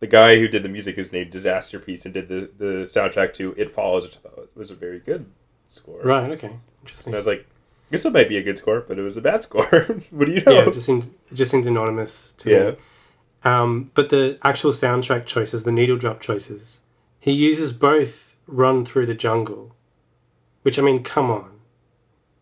the guy who did the music is named Disasterpeace and did the the soundtrack to It Follows, which I thought was a very good score. Right, okay. And Interesting. I was like, I guess it might be a good score, but it was a bad <laughs> score. what do you know? Yeah, it just seemed, it just seemed anonymous to Yeah. me. Um, but the actual soundtrack choices, the needle drop choices, he uses both Run Through the Jungle, which, I mean, come on.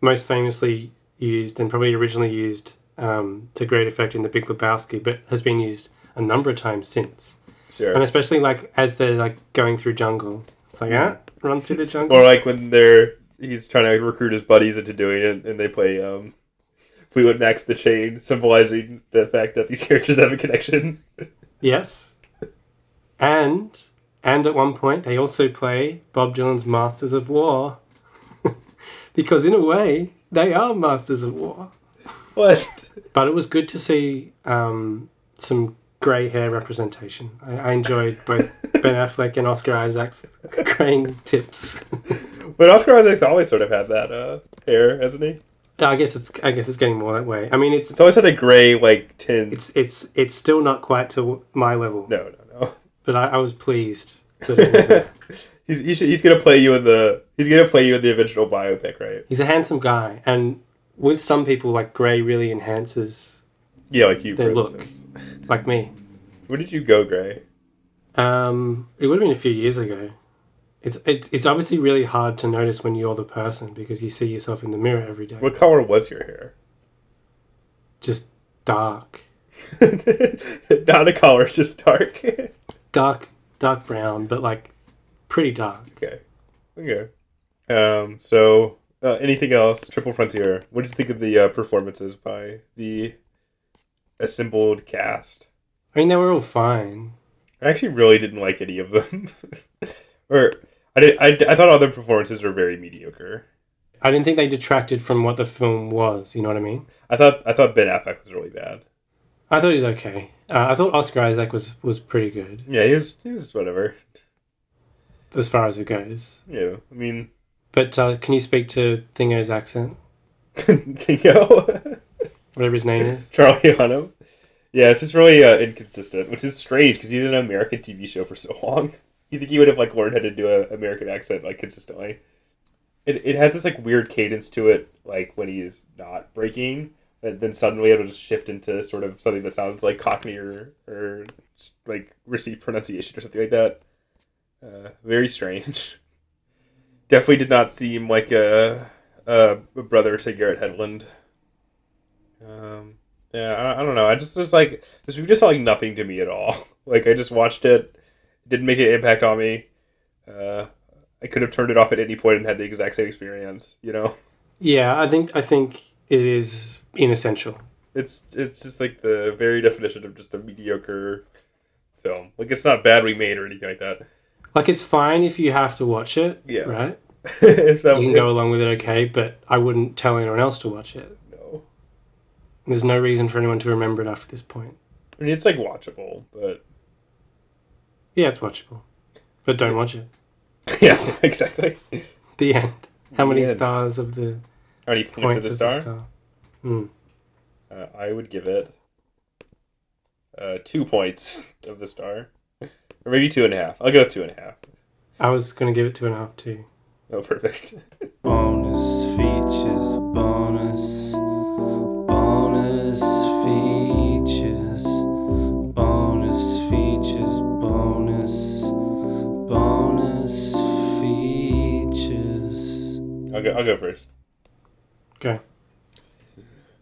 Most famously used and probably originally used um, to great effect in The Big Lebowski, but has been used a number of times since. Sure. And especially like as they're like going through jungle. It's like, ah, run through the jungle. Or like when they're he's trying to recruit his buddies into doing it, and they play um, Fleetwood Mac's "The Chain," symbolizing the fact that these <laughs> characters have a connection. Yes. And and at one point they also play Bob Dylan's Masters of War. Because in a way, they are Masters of War. What? But it was good to see um, some grey hair representation. I, I enjoyed both <laughs> Ben Affleck and Oscar Isaac's graying tips. But Oscar Isaac's always sort of had that uh, hair, hasn't he? I guess it's I guess it's getting more that way. I mean, it's It's always had a gray like tint. it's it's it's still not quite to my level, no, no, no. but I, I was pleased that it was <laughs> there. He's he's, he's gonna play you in the he's gonna play you in the eventual biopic, right? He's a handsome guy, and with some people, like Gray really enhances, Yeah, like you. Their look. like me. Where did you go, Gray? Um, it would have been a few years ago. It's, it's it's obviously really hard to notice when you're the person because you see yourself in the mirror every day. What color was your hair? Just dark, <laughs> Not a color, just dark. <laughs> dark, dark brown, but like pretty dark. okay, okay. Um. So, uh, anything else? Triple Frontier. What did you think of the uh, performances by the assembled cast? I mean, they were all fine. I actually really didn't like any of them. <laughs> or I did. I, I thought all their performances were very mediocre. I didn't think they detracted from what the film was. You know what I mean? I thought I thought Ben Affleck was really bad. I thought he was okay. Uh, I thought Oscar Isaac was was pretty good Yeah, he was he was whatever. As far as it goes. Yeah, I mean, But uh, can you speak to Thingo's accent, <laughs> Kingo, <laughs> whatever his name is? Charlie Hunnam. Yeah, it's just really uh, inconsistent, which is strange because he's in an American TV show for so long. You think he would have like learned how to do an American accent like consistently? It it has this like weird cadence to it, like when he is not breaking, and then suddenly it'll just shift into sort of something that sounds like Cockney or or like received pronunciation or something like that. Uh, very strange. <laughs> Definitely did not seem like a, a brother to Garrett Hedlund. Um, yeah, I, I don't know. I just just like this movie just felt like nothing to me at all. <laughs> Like I just watched it, didn't make an impact on me. Uh, I could have turned it off at any point and had the exact same experience. You know, Yeah, I think I think it is inessential. it's it's just like the very definition of just a mediocre film. Like it's not badly made or anything like that. Like it's fine if you have to watch it, Yeah. right? <laughs> if that, You can go along with it, okay. But I wouldn't tell anyone else to watch it. no. There's no reason for anyone to remember it after this point. I mean, it's like watchable, but Yeah, it's watchable, but don't watch it. <laughs> yeah, exactly. <laughs> The end. How many The end. stars of the How many points, points of of the the star? Hmm. Uh, I would give it uh, two points of the star, or maybe two and a half. I'll go two and a half. I was gonna give it two and a half too. Oh, perfect. <laughs> Bonus features, bonus, bonus features, bonus features, bonus, bonus features. I'll go. I'll go first. Okay.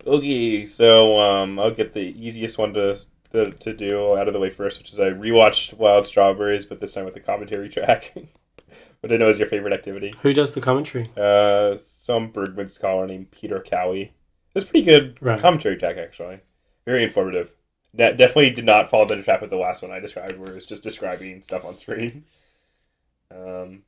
Okay, so um, I'll get the easiest one to, to to do out of the way first, which is I rewatched Wild Strawberries, but this time with the commentary <laughs> track. what I know is your favorite activity. Who does the commentary? Uh, some Bergman scholar named Peter Cowie. It's pretty good Right. commentary track, actually. Very informative. De- definitely did not follow the trap of the last one I described, where it's just describing stuff on screen. <laughs> Um,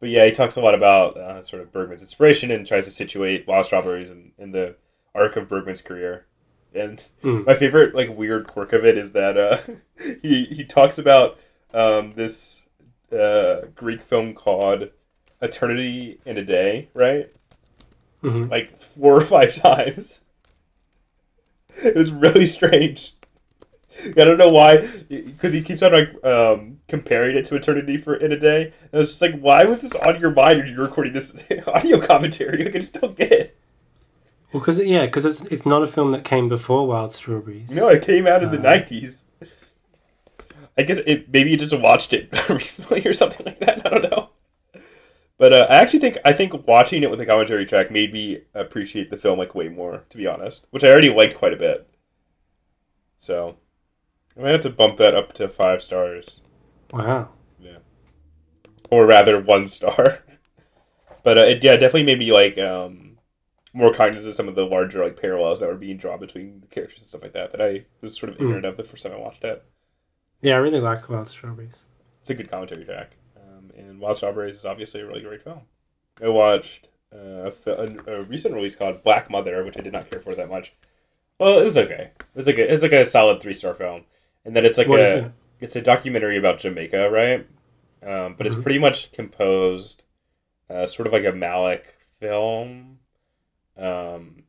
but yeah, he talks a lot about uh, sort of Bergman's inspiration and tries to situate Wild Strawberries in, in the arc of Bergman's career. And Mm. my favorite, like, weird quirk of it is that uh, <laughs> he he talks about um, this uh, Greek film called Eternity and a Day, right? hmm Like four or five <laughs> times. It was really strange. I don't know why, because he keeps on like um, comparing it to Eternity for in a Day. And I was just like, why was this on your mind when you're recording this <laughs> audio commentary? Like, I just don't get it. Well, because yeah, because it's it's not a film that came before Wild Strawberries. No, it came out in the Uh. nineties. I guess it maybe you just watched it <laughs> recently or something like that. I don't know. But uh, I actually think I think watching it with the commentary track made me appreciate the film like way more, to be honest, which I already liked quite a bit. So I might have to bump that up to five stars, Wow. Yeah. Or rather one star. <laughs> But uh, it yeah definitely made me like um, more cognizant of some of the larger like parallels that were being drawn between the characters and stuff like that. That I was sort of Mm. ignorant of the first time I watched it. Yeah, I really like Wild Strawberries. it's a good commentary track. Um, and Wild Strawberries is obviously a really great film. I watched uh, a, a, recent release called Black Mother, which I did not care for that much. Well, it was okay. It's like a, it's like a solid three star film, and then it's like What a it? it's a documentary about Jamaica, right? Um, but it's Mhm. pretty much composed, uh, sort of like a Malick film, um,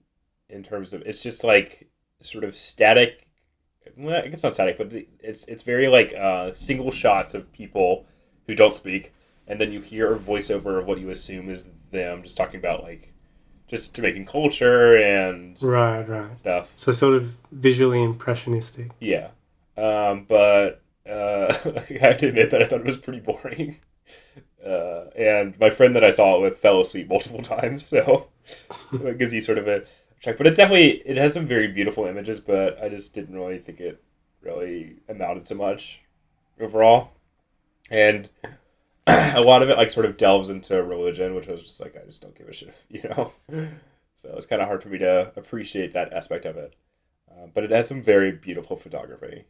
in terms of it's just like sort of static. Well, I guess not static, but the- it's it's very like uh, single shots of people who don't speak, and then you hear a voiceover of what you assume is them just talking about like just Jamaican culture and Right, right. stuff. So sort of visually impressionistic. Yeah. Um, but uh, <laughs> I have to admit that I thought it was pretty boring. Uh, and my friend that I saw it with fell asleep <laughs> multiple times, so <laughs> it gives you sort of a check. But it definitely it has some very beautiful images, but I just didn't really think it really amounted to much overall. And <clears throat> a lot of it like sort of delves into religion, which I was just like, I just don't give a shit, <laughs> you know. So it's kind of hard for me to appreciate that aspect of it. Uh, but it has some very beautiful photography.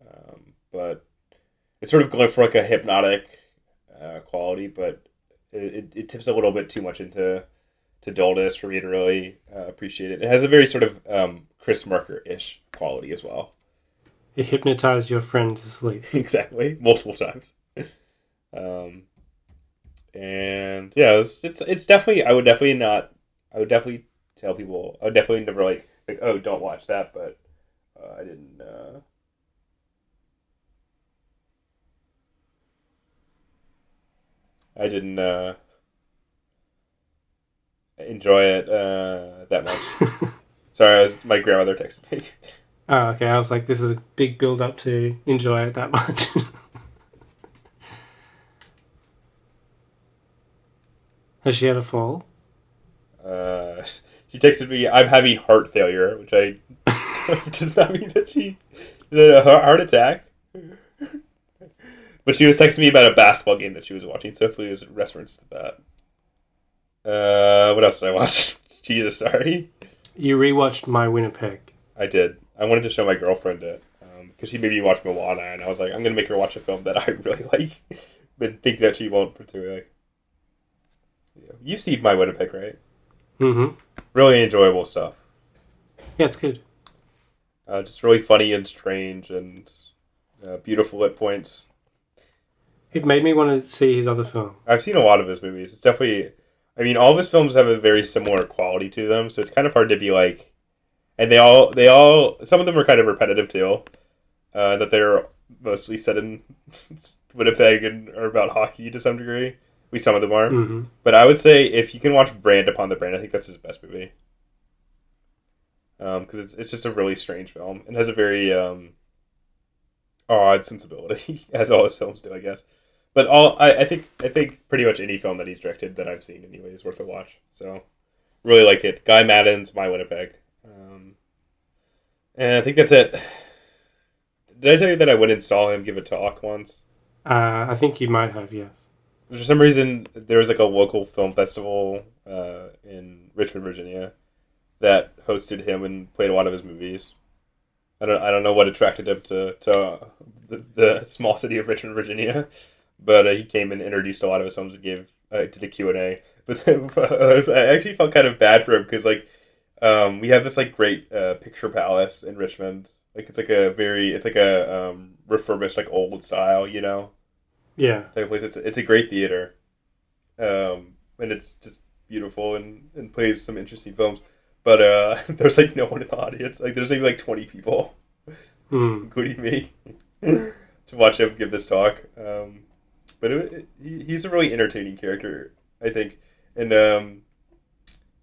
Um, but it's sort of going for like a hypnotic uh, quality, but it, it, tips a little bit too much into to dullness for me to really uh, appreciate it. It has a very sort of um, Chris Marker ish quality as well. It hypnotized your friend to sleep. <laughs> exactly, multiple times. Um, and yeah, it's, it's it's definitely I would definitely not I would definitely tell people I would definitely never like like oh don't watch that, but uh, I didn't. Uh, I didn't uh, enjoy it uh, that much. <laughs> Sorry, I was, my grandmother texted me. <laughs> Oh, okay. I was like, this is a big build up to enjoy it that much. <laughs> Has she had a fall? Uh, she texted me, "I'm having heart failure," which I does not mean that she is it a heart attack. But she was texting me about a basketball game that she was watching, so hopefully it was a reference to that. Uh, what else did I watch? <laughs> Jesus, sorry, You rewatched My Winnipeg. I did. I wanted to show my girlfriend it because she made me watch Moana, and I was like, I'm gonna make her watch a film that I <laughs> really like, but think that she won't particularly. Yeah. You've seen My Winnipeg, right? Mm-hmm. Really enjoyable stuff. Yeah, it's good. Uh, just really funny and strange and uh, beautiful at points. It made me want to see his other film. I've seen a lot of his movies. It's definitely, I mean, all of his films have a very similar quality to them, so it's kind of hard to be like, and they all, they all, some of them are kind of repetitive too. Uh, that they're mostly set in <laughs> Winnipeg and are about hockey to some degree. At least some of them are. Mm-hmm. But I would say if you can watch Brand Upon the Brain, I think that's his best movie. Because it's it's just a really strange film and has a very um, odd sensibility, <laughs> as all his films do, I guess. But all I, I think I think pretty much any film that he's directed that I've seen anyway is worth a watch. So really like it. Guy Maddin's My Winnipeg. Um, and I think that's it. Did I tell you that I went and saw him give a talk once? Uh, I think you might have, yes. for some reason there was like a local film festival uh, in Richmond, Virginia, that hosted him and played a lot of his movies. I don't I don't know what attracted him to to the, the small city of Richmond, Virginia, but uh, he came and introduced a lot of his films and gave uh, did a Q and A. <laughs> But then, <laughs> I I actually felt kind of bad for him because like um, we have this like great uh, picture palace in Richmond. Like it's like a very it's like a um, refurbished like old style, you know Yeah. type of place. It's it's a great theater, um, and it's just beautiful and, and plays some interesting films. But uh, <laughs> there's like no one in the audience. Like there's maybe like 20 people, Mm. including me, to watch him give this talk. Um, but it, it, he, he's a really entertaining character, I think, and um,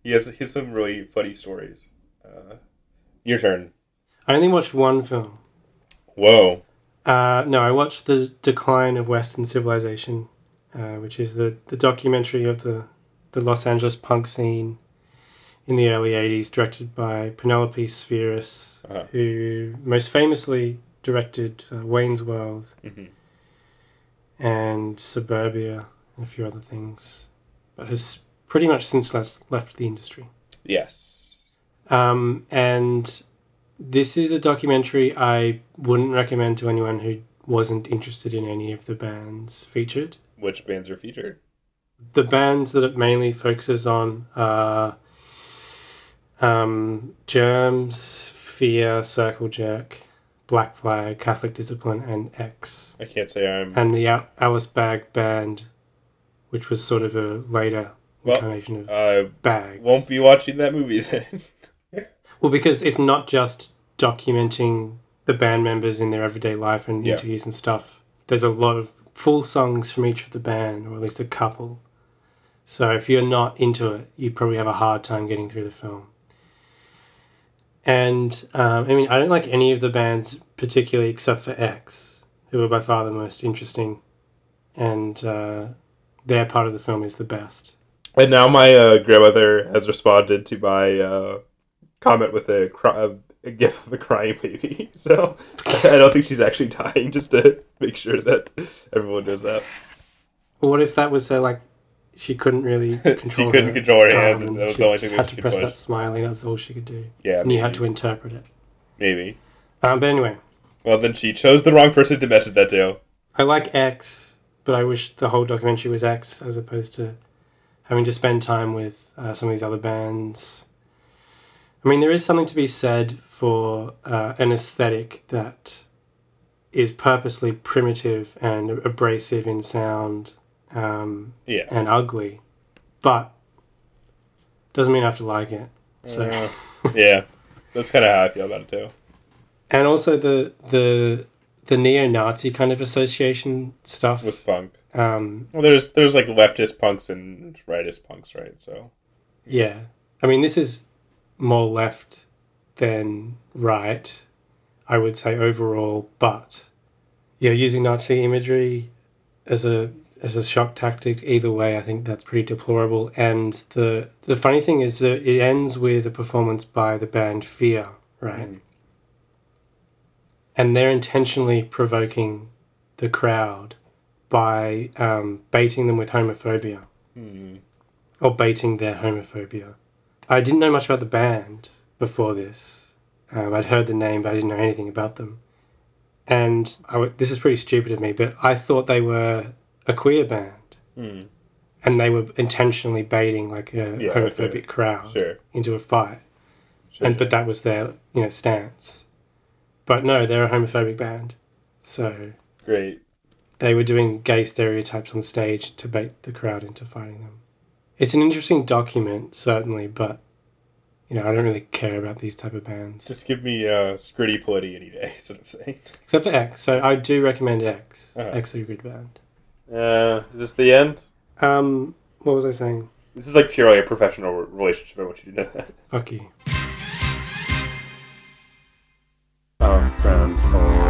he has he has some really funny stories. Uh, your turn. I only watched one film. Whoa. Uh, no, I watched The Decline of Western Civilization, uh, which is the, the documentary of the, the Los Angeles punk scene in the early 80s, directed by Penelope Spheeris, Uh-huh. who most famously directed uh, Wayne's World hmm and Suburbia and a few other things, but has pretty much since left, left the industry. Yes. Um, and this is a documentary I wouldn't recommend to anyone who wasn't interested in any of the bands featured. Which bands are featured? The bands that it mainly focuses on are um, Germs, Fear, Circle Jerk, Black Flag, Catholic Discipline, and X. I can't say I'm. And the Al- Alice Bag Band, which was sort of a later Well, incarnation of I Bags. won't be watching that movie then. <laughs> Well, because it's not just documenting the band members in their everyday life and Yeah. interviews and stuff. There's a lot of full songs from each of the band, or at least a couple. So if you're not into it, you'd probably have a hard time getting through the film. And um, I mean, I don't like any of the bands particularly, except for X, who are by far the most interesting, and uh, their part of the film is the best. And now my uh, grandmother has responded to my uh, comment with a, cry- a gif of a crying baby. <laughs> So I don't think she's actually dying, just to make sure that everyone knows that. What if that was her like she couldn't really <laughs> control she couldn't her control her hands, and that was she the only just thing had to press push. that smiling that's all she could do Yeah, and you had to interpret it maybe. um, but anyway Well, then she chose the wrong person to message that to. I like X but I wish the whole documentary was X as opposed to having to spend time with uh, some of these other bands. I mean, there is something to be said for uh, an aesthetic that is purposely primitive and abrasive in sound um, Yeah. and ugly, but doesn't mean I have to like it. So. Uh, yeah. That's kind of how I feel about it too. and also the the the neo-Nazi kind of association stuff. With punk. um, Well, there's there's like leftist punks and rightist punks, right? So yeah, I mean this is more left than right, I would say overall. But yeah, using Nazi imagery as a as a shock tactic, either way, I think that's pretty deplorable. And the the funny thing is that it ends with a performance by the band Fear, right? Mhm. and they're intentionally provoking the crowd by um, baiting them with homophobia hmm. or baiting their homophobia. I didn't know much about the band before this. Um, I'd heard the name, but I didn't know anything about them. And I w- this is pretty stupid of me, but I thought they were a queer band, Hmm. and they were intentionally baiting like a Yeah, homophobic okay. crowd sure. into a fight. sure and sure. but that was their you know stance. But no, they're a homophobic band, so great. they were doing gay stereotypes on stage to bait the crowd into fighting them. It's an interesting document, certainly, but you know I don't really care about these type of bands, Just give me uh, Scritti Politti any day. Is what I'm saying. except for X. So I do recommend X. Uh-huh. X are a good band. Uh, is this the end? Um, what was I saying? This is like purely a professional relationship. I want you to know that. Fuck you. South Brown Hole.